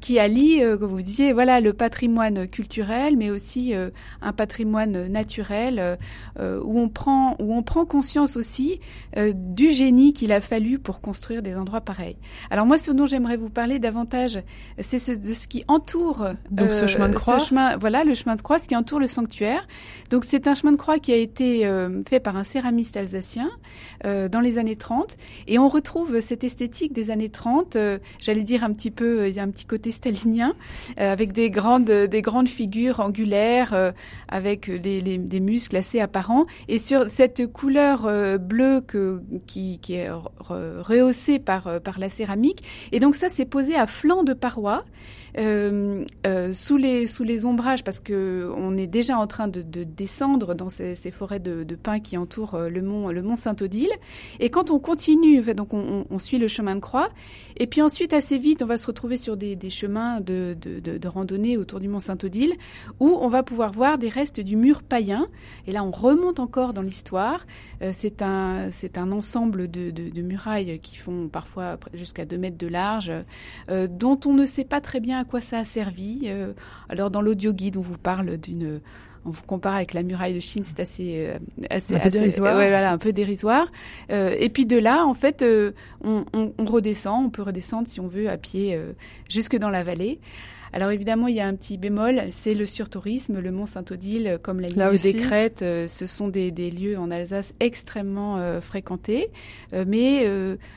qui allie, comme vous disiez, voilà, le patrimoine culturel, mais aussi un patrimoine naturel où, on prend, où on prend conscience aussi du génie qu'il a fallu pour construire des endroits pareils. Alors moi, ce dont j'aimerais vous parler davantage, c'est ce, de ce qui entoure donc ce chemin de croix. Ce chemin, voilà, le chemin de croix, ce qui entoure le sanctuaire. Donc c'est un chemin de croix qui a été euh, fait par un céramiste alsacien euh, dans les années 30. Et on retrouve cette esthétique des années 30, euh, j'allais dire un petit peu, il y a un petit côté stalinien, avec des grandes, des grandes figures angulaires, avec les, les, des muscles assez apparents. Et sur cette couleur bleue que, qui, qui est rehaussée par, par la céramique. Et donc ça, c'est posé à flanc de paroi. Euh, euh, sous les sous les ombrages parce que on est déjà en train de, de descendre dans ces, forêts de, pins qui entourent euh, le mont le mont Saint-Odile. Et quand on continue donc on, suit le chemin de croix. Et puis ensuite assez vite on va se retrouver sur des, chemins de, de, randonnée autour du mont Saint-Odile où on va pouvoir voir des restes du mur païen. Et là on remonte encore dans l'histoire. Euh, c'est un un ensemble de, murailles qui font parfois jusqu'à 2 mètres de large euh, dont on ne sait pas très bien à quoi ça a servi. Euh, alors dans l'audio guide, on vous parle d'une on vous compare avec la muraille de Chine, c'est assez, euh, assez, un peu assez, dérisoire. Ouais, voilà, un peu dérisoire. Euh, et puis de là, en fait, euh, on, on, on, redescend, on peut redescendre si on veut à pied jusque dans la vallée. Alors évidemment, il y a un petit bémol, c'est le surtourisme. Le Mont Saint-Odile, comme la ligne des Crêtes, euh, ce sont des, des, lieux en Alsace extrêmement euh, fréquentés. Euh, mais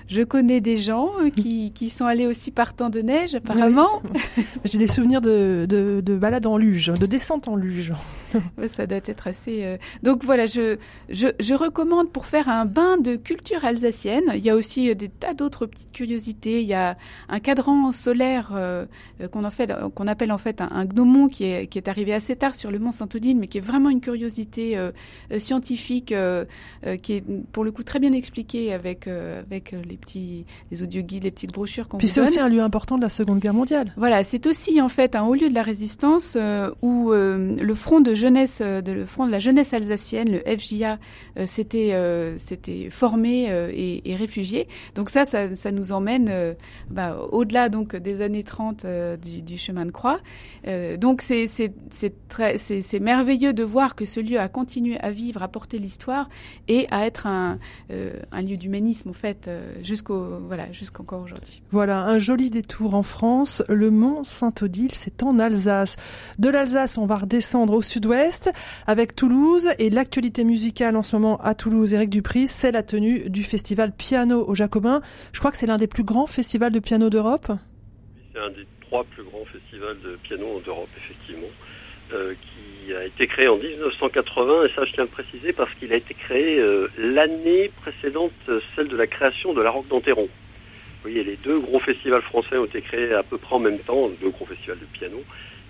je connais des gens qui, qui, sont allés aussi par temps de neige, apparemment. Oui. J'ai des souvenirs de, de, de balades en luge, de descente en luge. Ça doit être assez... Donc voilà, je, je, je, recommande pour faire un bain de culture alsacienne. Il y a aussi des tas d'autres petites curiosités. Il y a un cadran solaire qu'on en fait qu'on appelle en fait un, un, gnomon qui est, qui est arrivé assez tard sur le mont Saint-Odile, mais qui est vraiment une curiosité euh, euh scientifique euh, euh, qui est pour le coup très bien expliquée avec, avec les petits les audioguides, les petites brochures qu'on Puis c'est aussi un lieu important de la Seconde Guerre mondiale. Voilà, c'est aussi en fait un haut lieu de la résistance où le front de jeunesse, de, le front de la jeunesse alsacienne, le FJA, s'était s'était formé et, et, réfugié. Donc ça, ça, ça nous emmène bah, au-delà donc des années 30 du, du, chemin de croix. Euh, donc c'est très c'est merveilleux de voir que ce lieu a continué à vivre, à porter l'histoire et à être un, euh, un lieu d'humanisme en fait euh, jusqu'au voilà jusqu'encore aujourd'hui. Voilà un joli détour en France. Le mont Saint-Odile, c'est en Alsace. De l'Alsace, on va redescendre au sud-ouest avec Toulouse et l'actualité musicale en ce moment à Toulouse. Eric Dupris, c'est la tenue du festival Piano au Jacobin. Je crois que c'est l'un des plus grands festivals de piano d'Europe. C'est un des trois plus grands festivals de piano d'Europe, effectivement, euh, qui a été créé en 1980, et ça je tiens à le préciser parce qu'il a été créé euh, l'année précédente, celle de la création de la Roque d'Anteron. Vous voyez, les deux gros festivals français ont été créés à peu près en même temps, deux gros festivals de piano,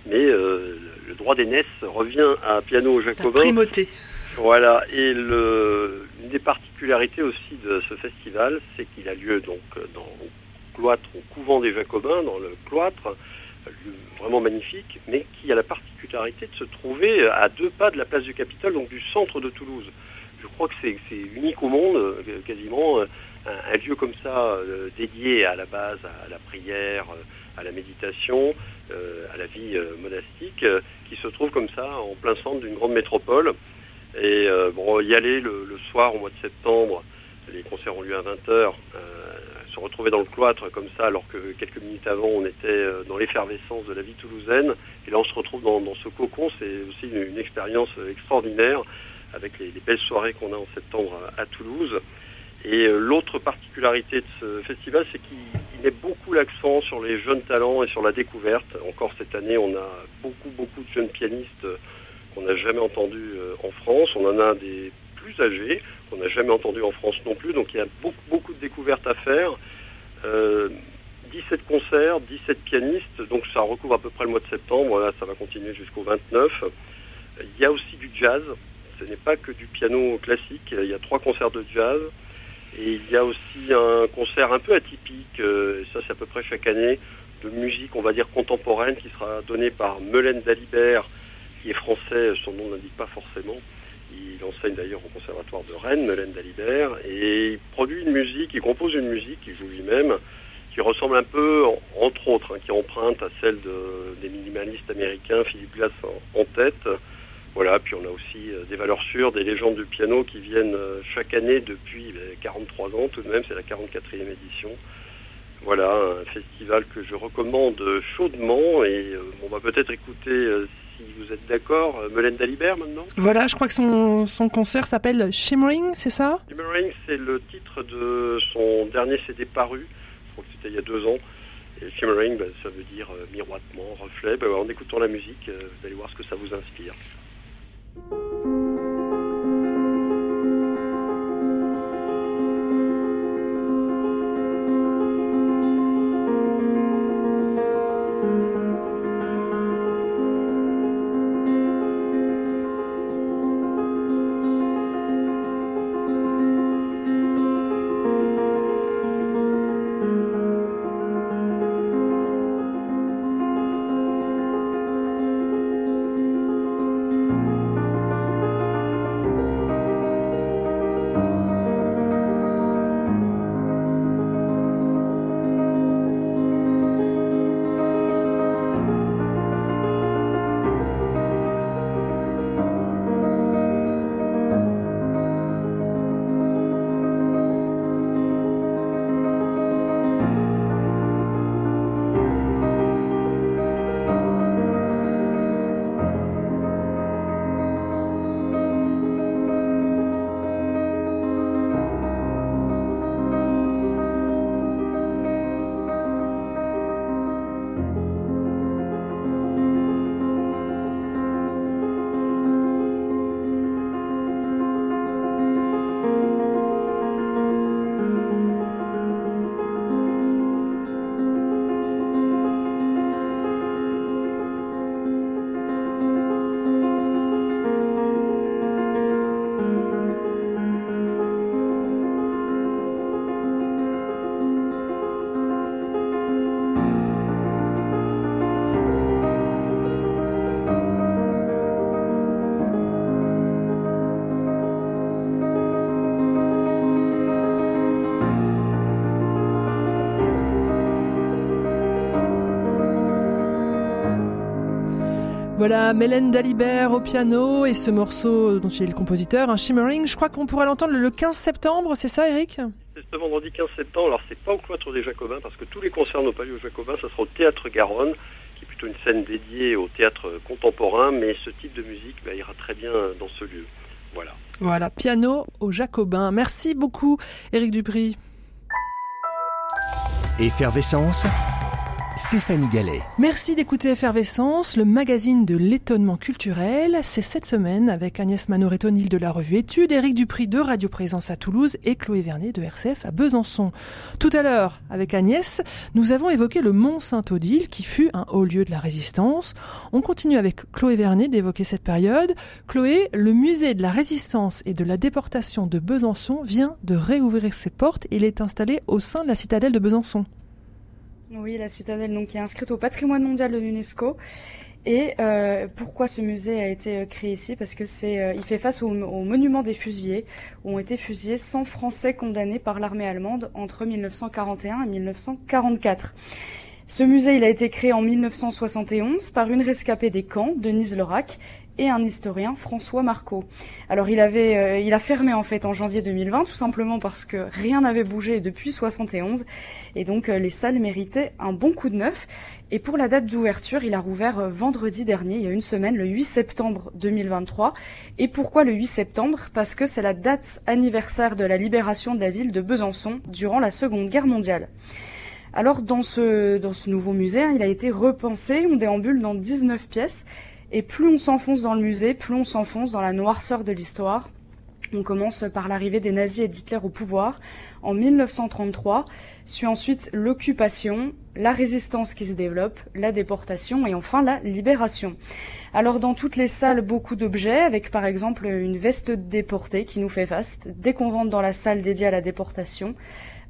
mais euh, le droit d'aînesse revient à Piano Jacobin. La primauté. Voilà, et le, une des particularités aussi de ce festival, c'est qu'il a lieu donc dans cloître au couvent des Jacobins, dans le cloître, vraiment magnifique, mais qui a la particularité de se trouver à deux pas de la place du Capitole, donc du centre de Toulouse. Je crois que c'est unique au monde, euh, quasiment, euh, un, lieu comme ça euh, dédié à la base à la prière, à la méditation, à la vie monastique, qui se trouve comme ça en plein centre d'une grande métropole. Et bon, y aller le, le, soir au mois de septembre, les concerts ont lieu à 20h, se retrouver dans le cloître comme ça, alors que quelques minutes avant, on était euh, dans l'effervescence de la vie toulousaine. Et là, on se retrouve dans, ce cocon. C'est aussi une, expérience extraordinaire avec les, belles soirées qu'on a en septembre à, Toulouse. Et euh, l'autre particularité de ce festival, c'est qu'il met beaucoup l'accent sur les jeunes talents et sur la découverte. Encore cette année, on a beaucoup, beaucoup de jeunes pianistes qu'on n'a jamais entendus euh, en France. On en a des plus âgés qu'on n'a jamais entendu en France non plus. Donc il y a beaucoup, beaucoup de découvertes à faire. Euh, 17 concerts, 17 pianistes, donc ça recouvre à peu près le mois de septembre. Ça va continuer jusqu'au 29. Il y a aussi du jazz. Ce n'est pas que du piano classique. Il y a trois concerts de jazz. Et il y a aussi un concert un peu atypique, euh, ça c'est à peu près chaque année, de musique, on va dire contemporaine, qui sera donné par Melaine Dalibert, qui est français, son nom n'indique pas forcément. Il enseigne d'ailleurs au conservatoire de Rennes, Melaine Dalibert, et il produit une musique, il compose une musique qu'il joue lui-même, qui ressemble un peu, entre autres, hein, qui emprunte à celle de, des minimalistes américains, Philippe Glass en, tête. Voilà, puis on a aussi euh, des valeurs sûres, des légendes du piano qui viennent euh, chaque année depuis 43 ben, ans, tout de même, c'est la 44e édition. Voilà, un festival que je recommande chaudement et euh, on va peut-être écouter si vous êtes d'accord, euh, Melaine Dalibert maintenant. Voilà, je crois que son, son concert s'appelle Shimmering, c'est ça? Shimmering, c'est le titre de son dernier CD paru, je crois que c'était il y a deux ans. Et Shimmering, ben, ça veut dire euh, miroitement, reflet. Ben, en écoutant la musique, euh, vous allez voir ce que ça vous inspire. Voilà, Mélène Dalibert au piano et ce morceau dont il est le compositeur, un Shimmering. Je crois qu'on pourra l'entendre le 15 septembre, c'est ça, Eric? C'est ce vendredi 15 septembre. Alors, c'est pas au cloître des Jacobins parce que tous les concerts n'ont pas lieu au Jacobins. Ça sera au Théâtre Garonne, qui est plutôt une scène dédiée au théâtre contemporain. Mais ce type de musique bah, ira très bien dans ce lieu. Voilà. Voilà, piano au Jacobin. Merci beaucoup, Éric Dupri. Effervescence Stéphanie Gallet. Merci d'écouter Effervescence, le magazine de l'étonnement culturel. C'est cette semaine avec Agnès Manoretonil de la revue Études, Éric Dupri de Radio Présence à Toulouse et Chloé Vernet de RCF à Besançon. Tout à l'heure, avec Agnès, nous avons évoqué le Mont Saint-Odile qui fut un haut lieu de la résistance. On continue avec Chloé Vernet d'évoquer cette période. Chloé, le musée de la résistance et de la déportation de Besançon vient de réouvrir ses portes. Il est installé au sein de la citadelle de Besançon. Oui, la citadelle donc qui est inscrite au patrimoine mondial de l'UNESCO. Et euh, pourquoi ce musée a été euh, créé ici? Parce que c'est, euh, il fait face au, monument des fusillés, où ont été fusillés 100 Français condamnés par l'armée allemande entre 1941 et 1944. Ce musée, il a été créé en 1971 par une rescapée des camps, Denise Lorac, et un historien, François Marco. Alors il avait, euh, il a fermé en fait en janvier 2020, tout simplement parce que rien n'avait bougé depuis 71, et donc euh, les salles méritaient un bon coup de neuf. Et pour la date d'ouverture, il a rouvert euh, vendredi dernier, il y a une semaine, le 8 septembre 2023. Et pourquoi le 8 septembre? Parce que c'est la date anniversaire de la libération de la ville de Besançon durant la Seconde Guerre mondiale. Alors dans ce, dans ce nouveau musée, hein, il a été repensé, on déambule dans 19 pièces, et plus on s'enfonce dans le musée, plus on s'enfonce dans la noirceur de l'histoire. On commence par l'arrivée des nazis et d'Hitler au pouvoir en 1933, suit ensuite l'occupation, la résistance qui se développe, la déportation et enfin la libération. Alors dans toutes les salles, beaucoup d'objets, avec par exemple une veste déportée qui nous fait face dès qu'on rentre dans la salle dédiée à la déportation,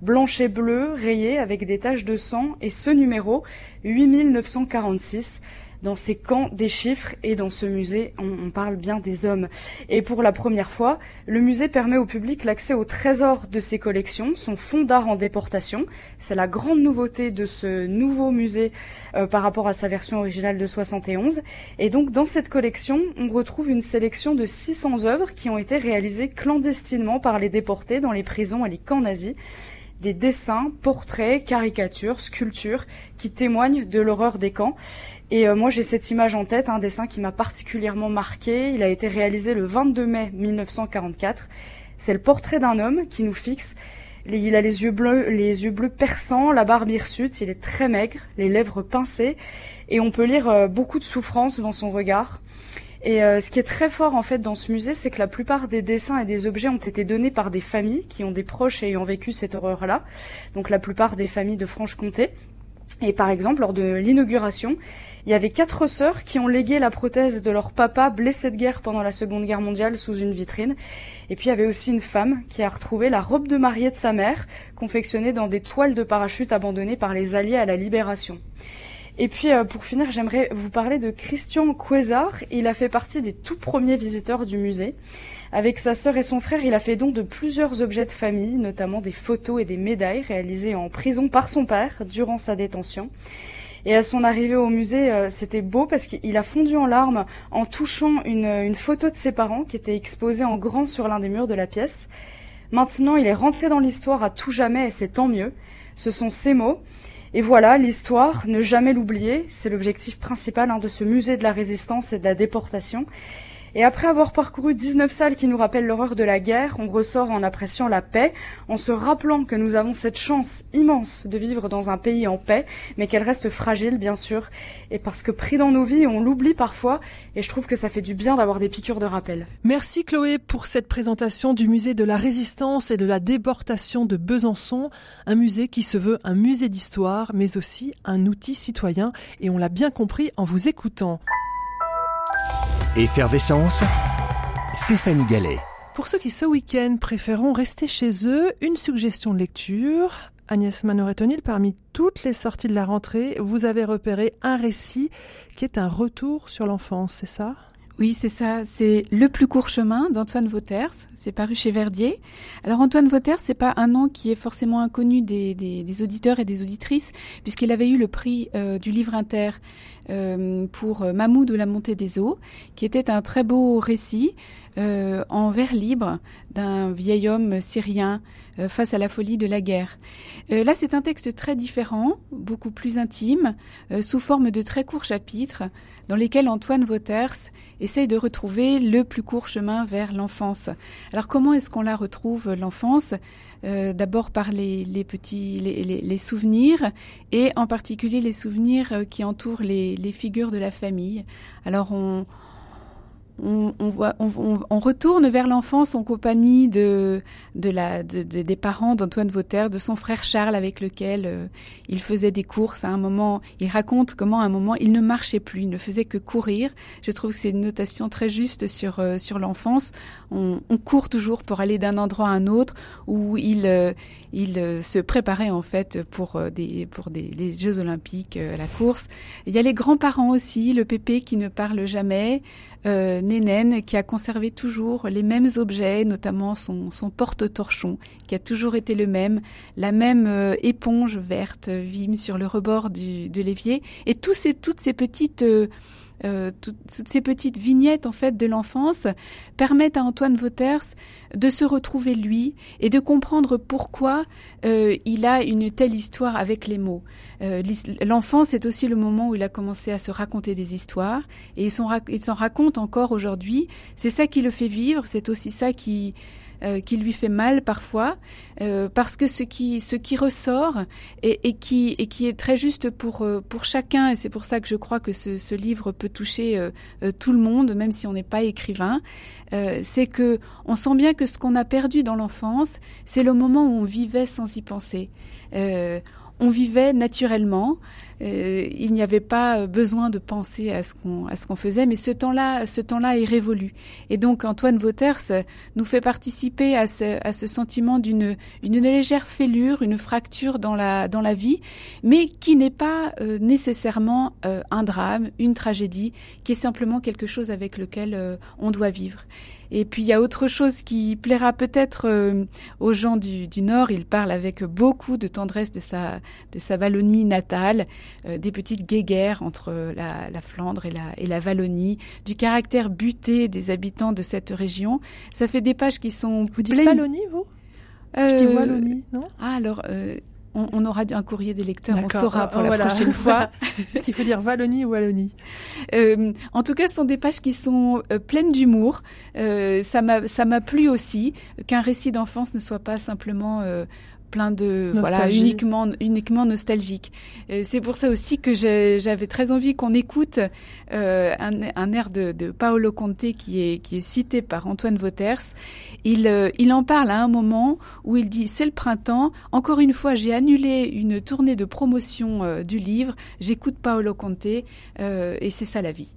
blanche et bleue, rayée avec des taches de sang, et ce numéro, 8946, dans ces camps des chiffres et dans ce musée, on, parle bien des hommes. Et pour la première fois, le musée permet au public l'accès au trésor de ses collections, son fonds d'art en déportation. C'est la grande nouveauté de ce nouveau musée euh, par rapport à sa version originale de 71. Et donc dans cette collection, on retrouve une sélection de 600 œuvres qui ont été réalisées clandestinement par les déportés dans les prisons et les camps nazis des dessins, portraits, caricatures, sculptures qui témoignent de l'horreur des camps. Et euh, moi, j'ai cette image en tête, un dessin qui m'a particulièrement marqué. Il a été réalisé le 22 mai 1944. C'est le portrait d'un homme qui nous fixe. Il a les yeux bleus, les yeux bleus perçants, la barbe hirsute, il est très maigre, les lèvres pincées, et on peut lire euh, beaucoup de souffrance dans son regard. Et euh, ce qui est très fort en fait dans ce musée, c'est que la plupart des dessins et des objets ont été donnés par des familles qui ont des proches ayant vécu cette horreur-là. Donc la plupart des familles de Franche-Comté. Et par exemple, lors de l'inauguration, il y avait quatre sœurs qui ont légué la prothèse de leur papa blessé de guerre pendant la Seconde Guerre mondiale sous une vitrine. Et puis il y avait aussi une femme qui a retrouvé la robe de mariée de sa mère, confectionnée dans des toiles de parachute abandonnées par les Alliés à la Libération. Et puis euh, pour finir, j'aimerais vous parler de Christian Cuésar. Il a fait partie des tout premiers visiteurs du musée. Avec sa sœur et son frère, il a fait don de plusieurs objets de famille, notamment des photos et des médailles réalisées en prison par son père durant sa détention. Et à son arrivée au musée, euh, c'était beau parce qu'il a fondu en larmes en touchant une, photo de ses parents qui était exposée en grand sur l'un des murs de la pièce. Maintenant, il est rentré dans l'histoire à tout jamais et c'est tant mieux. Ce sont ces mots. Et voilà, l'histoire, ne jamais l'oublier, c'est l'objectif principal hein, de ce musée de la résistance et de la déportation. Et après avoir parcouru 19 salles qui nous rappellent l'horreur de la guerre, on ressort en appréciant la paix, en se rappelant que nous avons cette chance immense de vivre dans un pays en paix, mais qu'elle reste fragile, bien sûr, et parce que pris dans nos vies, on l'oublie parfois, et je trouve que ça fait du bien d'avoir des piqûres de rappel. Merci Chloé pour cette présentation du musée de la résistance et de la déportation de Besançon, un musée qui se veut un musée d'histoire, mais aussi un outil citoyen, et on l'a bien compris en vous écoutant. Effervescence, Stéphanie Gallet. Pour ceux qui ce week-end préféreront rester chez eux, une suggestion de lecture. Agnès Manoretonil, parmi toutes les sorties de la rentrée, vous avez repéré un récit qui est un retour sur l'enfance, c'est ça? Oui, c'est ça. C'est Le plus court chemin d'Antoine Vauters. C'est paru chez Verdier. Alors Antoine Vauters, c'est pas un nom qui est forcément inconnu des, auditeurs et des auditrices, puisqu'il avait eu le prix euh, du livre inter euh, pour euh, Mahmoud ou la montée des eaux, qui était un très beau récit en vers libre d'un vieil homme syrien face à la folie de la guerre. là, c'est un texte très différent, beaucoup plus intime, sous forme de très courts chapitres dans lesquels Antoine Vauters essaye de retrouver le plus court chemin vers l'enfance. Alors comment est-ce qu'on la retrouve, l'enfance? Euh, D'abord par les, petits les, souvenirs et en particulier les souvenirs euh, qui entourent les, les figures de la famille. Alors on, on, voit, on, retourne vers l'enfance en compagnie de, de la, des parents d'Antoine Vauter, de son frère Charles avec lequel euh, il faisait des courses. À un moment, il raconte comment à un moment il ne marchait plus, il ne faisait que courir. Je trouve que c'est une notation très juste sur euh, sur l'enfance. On, court toujours pour aller d'un endroit à un autre où il euh, il se préparait en fait pour des pour des les Jeux Olympiques, la course. Il y a les grands-parents aussi, le pépé qui ne parle jamais Nénène qui a conservé toujours les mêmes objets, notamment son, porte-torchon qui a toujours été le même, la même euh, éponge verte vime sur le rebord du, de l'évier. Et tous ces, toutes ces petites euh, euh, toutes, ces petites vignettes en fait de l'enfance permettent à Antoine Vauters de se retrouver lui et de comprendre pourquoi euh, il a une telle histoire avec les mots. Euh, l'enfance est aussi le moment où il a commencé à se raconter des histoires et il s'en raconte encore aujourd'hui. C'est ça qui le fait vivre, c'est aussi ça qui euh, qui lui fait mal parfois, euh, parce que ce qui ce qui ressort et, et, qui et qui est très juste pour euh, pour chacun, et c'est pour ça que je crois que ce, ce livre peut toucher tout le monde, même si on n'est pas écrivain, c'est que on sent bien que ce qu'on a perdu dans l'enfance, c'est le moment où on vivait sans y penser. on vivait naturellement. Euh, il n'y avait pas besoin de penser à ce qu'on à ce qu'on faisait, mais ce temps-là, ce temps-là est révolu. Et donc Antoine Vauters nous fait participer à ce, à ce sentiment d'une une légère fêlure, une fracture dans la dans la vie, mais qui n'est pas euh, nécessairement euh, un drame, une tragédie, qui est simplement quelque chose avec lequel on doit vivre. Et puis il y a autre chose qui plaira peut-être euh, aux gens du, du, Nord. Il parle avec beaucoup de tendresse de sa, de sa Wallonie natale, euh, des petites guéguerres entre la, la, Flandre et la, et la Wallonie, du caractère buté des habitants de cette région. Ça fait des pages qui sont... Vous dites Wallonie, vous? Je dis euh, Wallonie, non? Ah, alors, on, aura un courrier des lecteurs, on saura pour la prochaine fois. ce qu'il faut dire Wallonie ou Wallonie. Euh, En tout cas, ce sont des pages qui sont euh, pleines d'humour. Euh, ça m'a plu aussi qu'un récit d'enfance ne soit pas simplement plein de voilà uniquement uniquement nostalgique. Euh, c'est pour ça aussi que j'avais très envie qu'on écoute euh, un, un, air de, de, Paolo Conte qui est qui est cité par Antoine Vauters. Il euh, il en parle à un moment où il dit c'est le printemps. Encore une fois, j'ai annulé une tournée de promotion euh, du livre. J'écoute Paolo Conte et c'est ça la vie.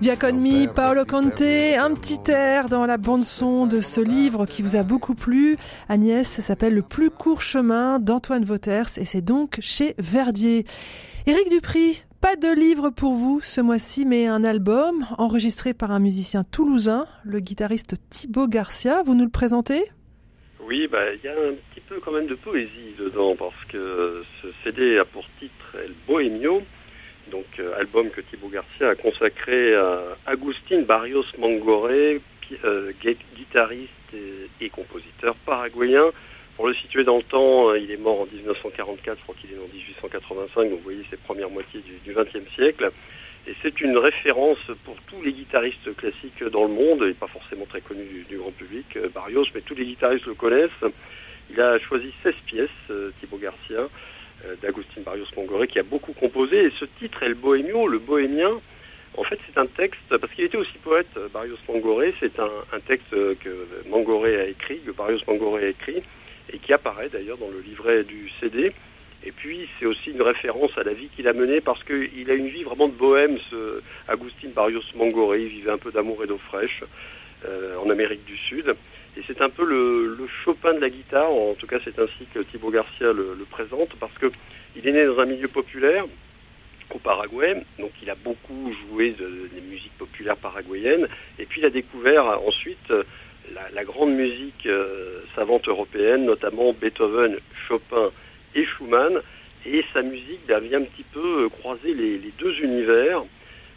Via Conmi, Paolo Conte, un petit air dans la bande-son de ce livre qui vous a beaucoup plu. Agnès, ça s'appelle Le plus court chemin d'Antoine Vauters et c'est donc chez Verdier. Éric Dupri, pas de livre pour vous ce mois-ci, mais un album enregistré par un musicien toulousain, le guitariste Thibaut Garcia. Vous nous le présentez? Oui, bah, il y a un petit peu quand même de poésie dedans parce que ce CD a pour titre Bohemio, donc euh, album que Thibaut Garcia a consacré à Agustin Barrios Mangoré, euh, guitariste et, compositeur paraguayen. Pour le situer dans le temps, il est mort en 1944, je crois qu'il est né en 1885, donc vous voyez ses premières moitiés du XXe siècle. Et c'est une référence pour tous les guitaristes classiques dans le monde, et pas forcément très connu du, grand public, euh, Barrios, mais tous les guitaristes le connaissent. Il a choisi 16 pièces, euh, Thibaut Garcia, euh, d'Agustin Barrios Mangoré, qui a beaucoup composé. Et ce titre est le le bohémien. En fait, c'est un texte, parce qu'il était aussi poète, Barrios Mangoré, c'est un, texte que Mangoré a écrit, que Barrios Mangoré a écrit, et qui apparaît d'ailleurs dans le livret du CD. Et puis, c'est aussi une référence à la vie qu'il a menée parce qu'il a une vie vraiment de bohème, ce Agustin Barrios Mangoré. Il vivait un peu d'amour et d'eau fraîche euh, en Amérique du Sud. Et c'est un peu le, Chopin de la guitare, en tout cas c'est ainsi que Thibaut Garcia le, présente, parce que il est né dans un milieu populaire au Paraguay, donc il a beaucoup joué de, des musiques populaires paraguayennes, et puis il a découvert ensuite la, grande musique euh, savante européenne, notamment Beethoven, Chopin, et Schumann. Et sa musique bah, vient un petit peu euh, croiser les, les, deux univers.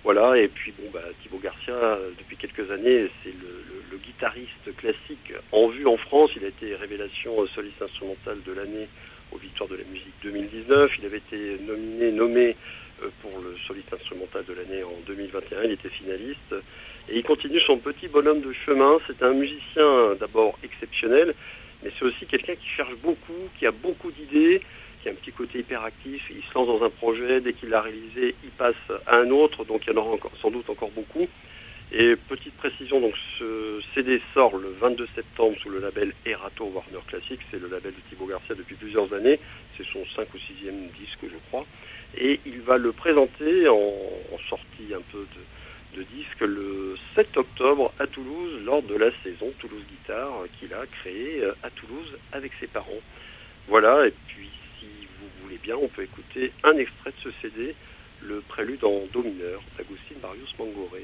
Voilà, et puis bon, bah, Thibaut Garcia, euh, depuis quelques années, c'est le, le, guitariste classique en vue en France. Il a été révélation soliste instrumentale de l'année aux Victoires de la musique 2019. Il avait été nominé, nommé euh, pour le soliste instrumental de l'année en 2021. Il était finaliste. Et il continue son petit bonhomme de chemin. C'est un musicien d'abord exceptionnel, mais c'est aussi quelqu'un qui cherche beaucoup, qui a beaucoup d'idées, qui a un petit côté hyperactif. Il se lance dans un projet, dès qu'il l'a réalisé, il passe à un autre, donc il y en aura encore, sans doute encore beaucoup. Et petite précision, donc ce CD sort le 22 septembre sous le label Erato Warner Classic, c'est le label de Thibaut Garcia depuis plusieurs années, c'est son 5 ou 6e disque je crois, et il va le présenter en, sortie un peu de, disque le 7 octobre à Toulouse lors de la saison Toulouse Guitare qu'il a créée à Toulouse avec ses parents. Voilà, et puis si vous voulez bien, on peut écouter un extrait de ce CD, le prélude en Do mineur d'Agustin Barrios Mangoré.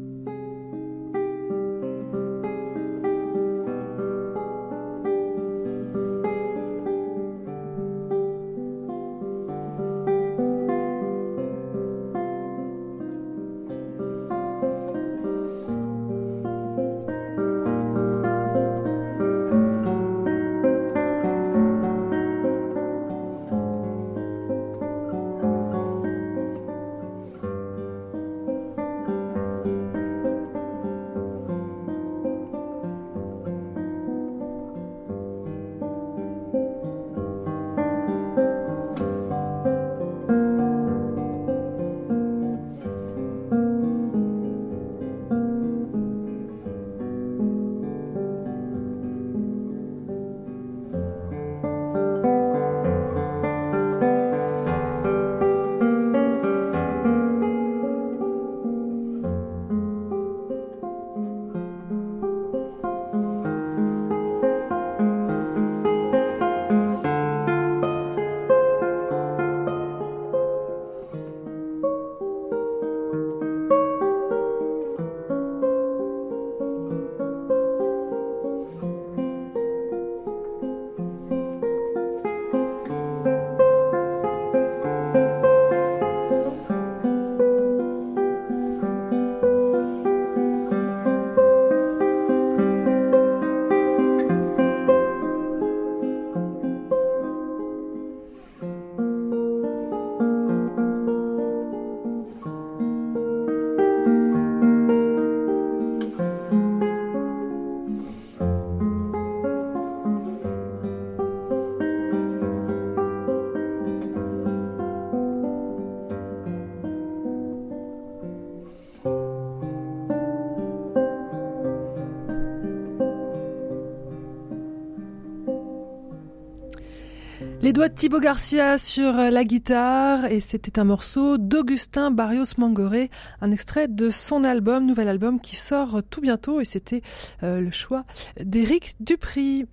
Les doigts de Thibaut Garcia sur la guitare. Et c'était un morceau d'Augustin Barrios Mangoré, un extrait de son album, nouvel album qui sort tout bientôt. Et c'était euh, le choix d'Éric Dupri.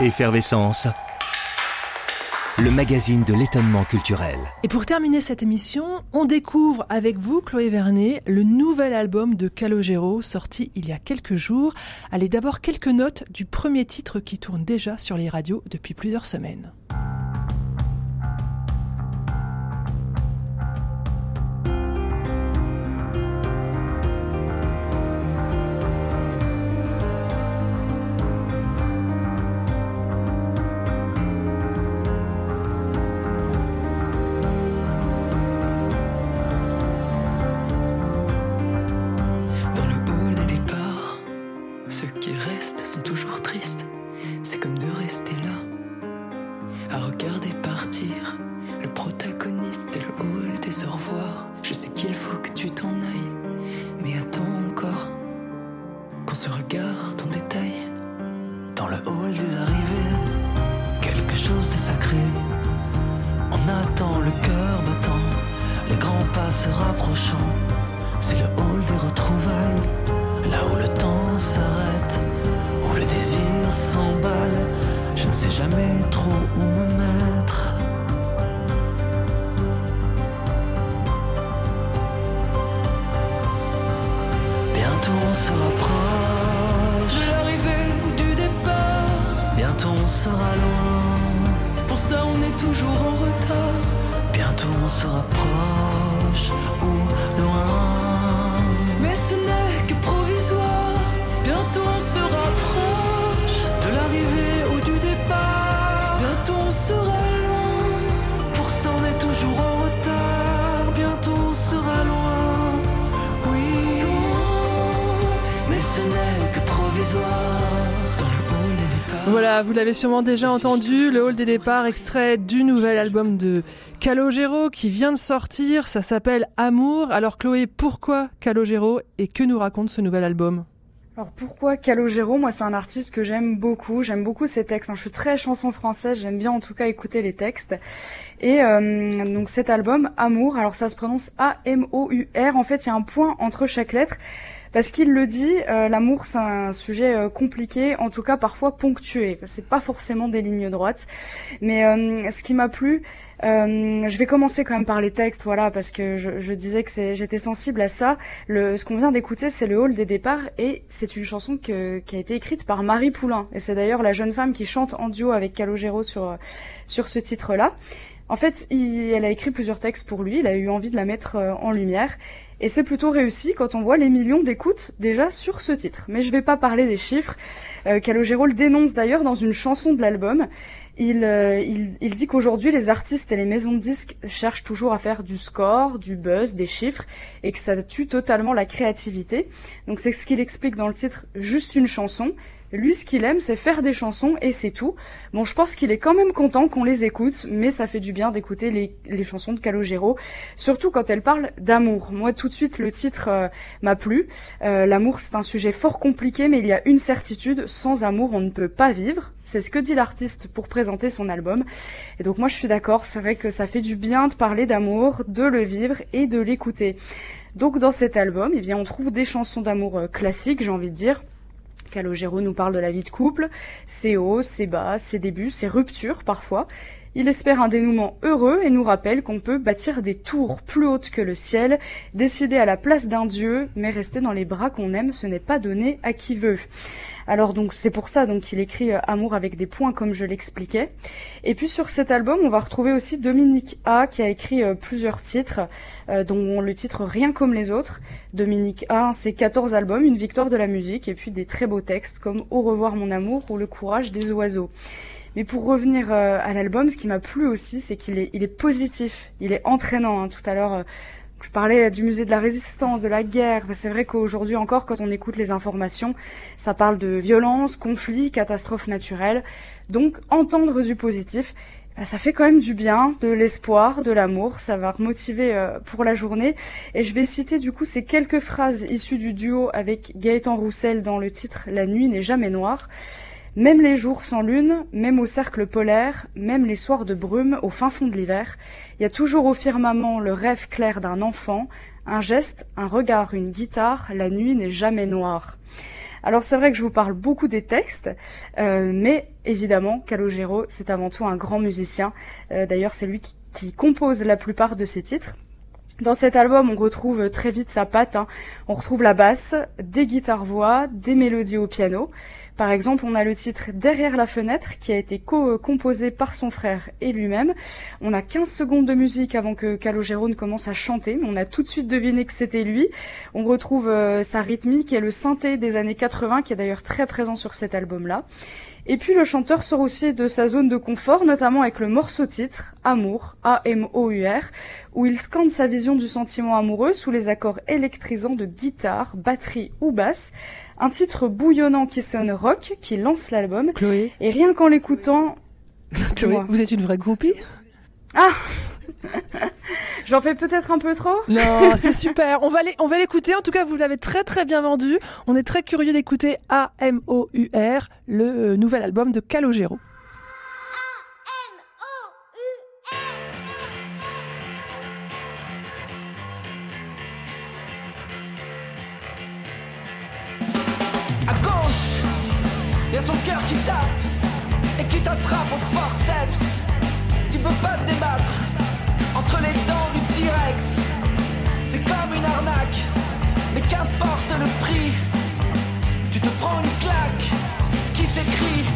Effervescence le magazine de l'étonnement culturel. Et pour terminer cette émission, on découvre avec vous, Chloé Vernet, le nouvel album de Calogero sorti il y a quelques jours. Allez d'abord quelques notes du premier titre qui tourne déjà sur les radios depuis plusieurs semaines. Vous l'avez sûrement déjà entendu, le hall des départs, extrait du nouvel album de Calogero qui vient de sortir, ça s'appelle Amour. Alors Chloé, pourquoi Calogero et que nous raconte ce nouvel album? Alors pourquoi Calogero? Moi, c'est un artiste que j'aime beaucoup. J'aime beaucoup ses textes. hein. Je suis très chanson française. J'aime bien en tout cas écouter les textes. Et euh, donc cet album Amour. Alors ça se prononce A-M-O-U-R. En fait, il y a un point entre chaque lettre. Parce qu'il le dit, euh, l'amour c'est un sujet euh, compliqué, en tout cas parfois ponctué. C'est pas forcément des lignes droites. Mais euh, ce qui m'a plu, euh, je vais commencer quand même par les textes, voilà, parce que je, je disais que j'étais sensible à ça. Le, ce qu'on vient d'écouter, c'est le hall des départs, et c'est une chanson que, qui a été écrite par Marie Poulain, et c'est d'ailleurs la jeune femme qui chante en duo avec Calogero sur sur ce titre-là. En fait, il- elle a écrit plusieurs textes pour lui, il a eu envie de la mettre euh, en lumière. Et c'est plutôt réussi quand on voit les millions d'écoutes déjà sur ce titre. Mais je vais pas parler des chiffres. Euh, Calogero dénonce d'ailleurs dans une chanson de l'album. Il, euh, il, il dit qu'aujourd'hui les artistes et les maisons de disques cherchent toujours à faire du score, du buzz, des chiffres, et que ça tue totalement la créativité. Donc c'est ce qu'il explique dans le titre Juste une chanson. Lui, ce qu'il aime, c'est faire des chansons et c'est tout. Bon, je pense qu'il est quand même content qu'on les écoute, mais ça fait du bien d'écouter les, chansons de Calogero, surtout quand elles parlent d'amour. Moi, tout de suite, le titre euh, m'a plu. Euh, L'amour, c'est un sujet fort compliqué, mais il y a une certitude, sans amour, on ne peut pas vivre. C'est ce que dit l'artiste pour présenter son album. Et donc moi, je suis d'accord, c'est vrai que ça fait du bien de parler d'amour, de le vivre et de l'écouter. Donc dans cet album, eh bien, on trouve des chansons d'amour euh, classiques, j'ai envie de dire, Calogero nous parle de la vie de couple, ses hauts, ses bas, ses débuts, ses ruptures parfois. Il espère un dénouement heureux et nous rappelle qu'on peut bâtir des tours plus hautes que le ciel, décider à la place d'un dieu, mais rester dans les bras qu'on aime, ce n'est pas donné à qui veut. Alors donc c'est pour ça donc qu'il écrit euh, Amour avec des points comme je l'expliquais. Et puis sur cet album, on va retrouver aussi Dominique A qui a écrit euh, plusieurs titres euh, dont le titre Rien comme les autres. Dominique A, c'est 14 albums, une victoire de la musique et puis des très beaux textes comme Au revoir mon amour ou Le courage des oiseaux. Mais pour revenir à l'album, ce qui m'a plu aussi, c'est qu'il est, il est positif, il est entraînant. hein. Tout à l'heure, je parlais du musée de la résistance, de la guerre. C'est vrai qu'aujourd'hui encore, quand on écoute les informations, ça parle de violence, conflits, catastrophes naturelles. Donc, entendre du positif, bah, ça fait quand même du bien, de l'espoir, de l'amour. Ça va remotiver euh, pour la journée. Et je vais citer du coup ces quelques phrases issues du duo avec Gaëtan Roussel dans le titre La nuit n'est jamais noire. Même les jours sans lune, même au cercle polaire, même les soirs de brume au fin fond de l'hiver, il y a toujours au firmament le rêve clair d'un enfant, un geste, un regard, une guitare, la nuit n'est jamais noire. Alors c'est vrai que je vous parle beaucoup des textes, euh, mais évidemment, Calogero, c'est avant tout un grand musicien. Euh, D'ailleurs, c'est lui qui, compose la plupart de ses titres. Dans cet album, on retrouve très vite sa patte. hein. On retrouve la basse, des guitares-voix, des mélodies au piano. Par exemple, on a le titre Derrière la fenêtre qui a été co-composé par son frère et lui-même. On a 15 secondes de musique avant que Calogero ne commence à chanter, mais on a tout de suite deviné que c'était lui. On retrouve euh, sa rythmique et le synthé des années 80 qui est d'ailleurs très présent sur cet album-là. Et puis le chanteur sort aussi de sa zone de confort, notamment avec le morceau titre Amour, A-M-O-U-R, où il scande sa vision du sentiment amoureux sous les accords électrisants de guitare, batterie ou basse. Un titre bouillonnant qui sonne rock, qui lance l'album. Chloé Et rien qu'en l'écoutant, Chloé, vous êtes une vraie groupie Ah J'en fais peut-être un peu trop Non, c'est super. On va on va l'écouter. En tout cas, vous l'avez très très bien vendu. On est très curieux d'écouter A-M-O-U-R, le euh, nouvel album de Calogero. Ton cœur qui tape et qui t'attrape au forceps. Tu peux pas te débattre entre les dents du T-Rex. C'est comme une arnaque, mais qu'importe le prix. Tu te prends une claque qui s'écrit.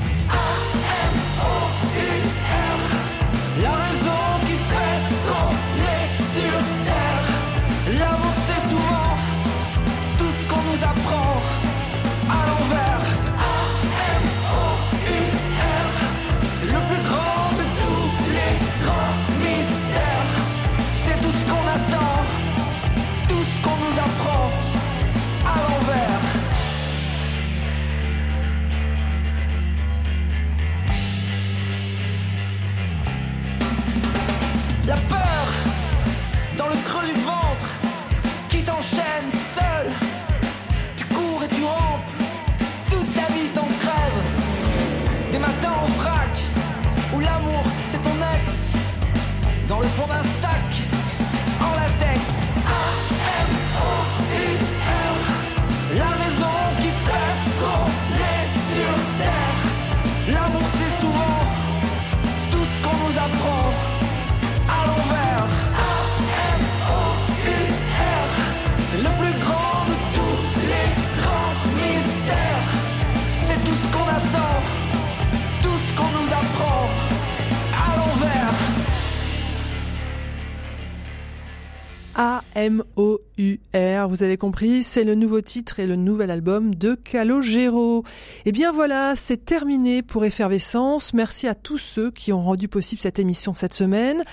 A-M-O-U-R, vous avez compris, c'est le nouveau titre et le nouvel album de Calogero. Et bien voilà, c'est terminé pour Effervescence. Merci à tous ceux qui ont rendu possible cette émission cette semaine.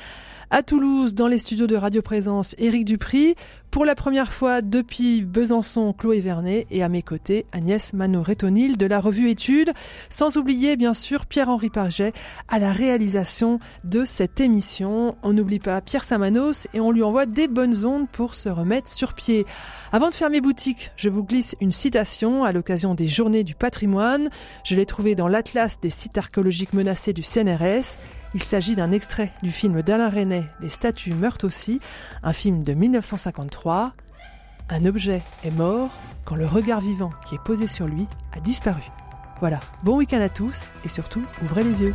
À Toulouse, dans les studios de Radio Présence, Éric Dupri. Pour la première fois depuis Besançon, Chloé Vernet. Et à mes côtés, Agnès Mano-Rétonil de la revue Études. Sans oublier, bien sûr, Pierre-Henri Parget à la réalisation de cette émission. On n'oublie pas Pierre Samanos et on lui envoie des bonnes ondes pour se remettre sur pied. Avant de fermer boutique, je vous glisse une citation à l'occasion des Journées du patrimoine. Je l'ai trouvée dans l'Atlas des sites archéologiques menacés du CNRS. Il s'agit d'un extrait du film d'Alain Resnais, Les statues meurent aussi, un film de 1953. Un objet est mort quand le regard vivant qui est posé sur lui a disparu. Voilà, bon week-end à tous et surtout, ouvrez les yeux.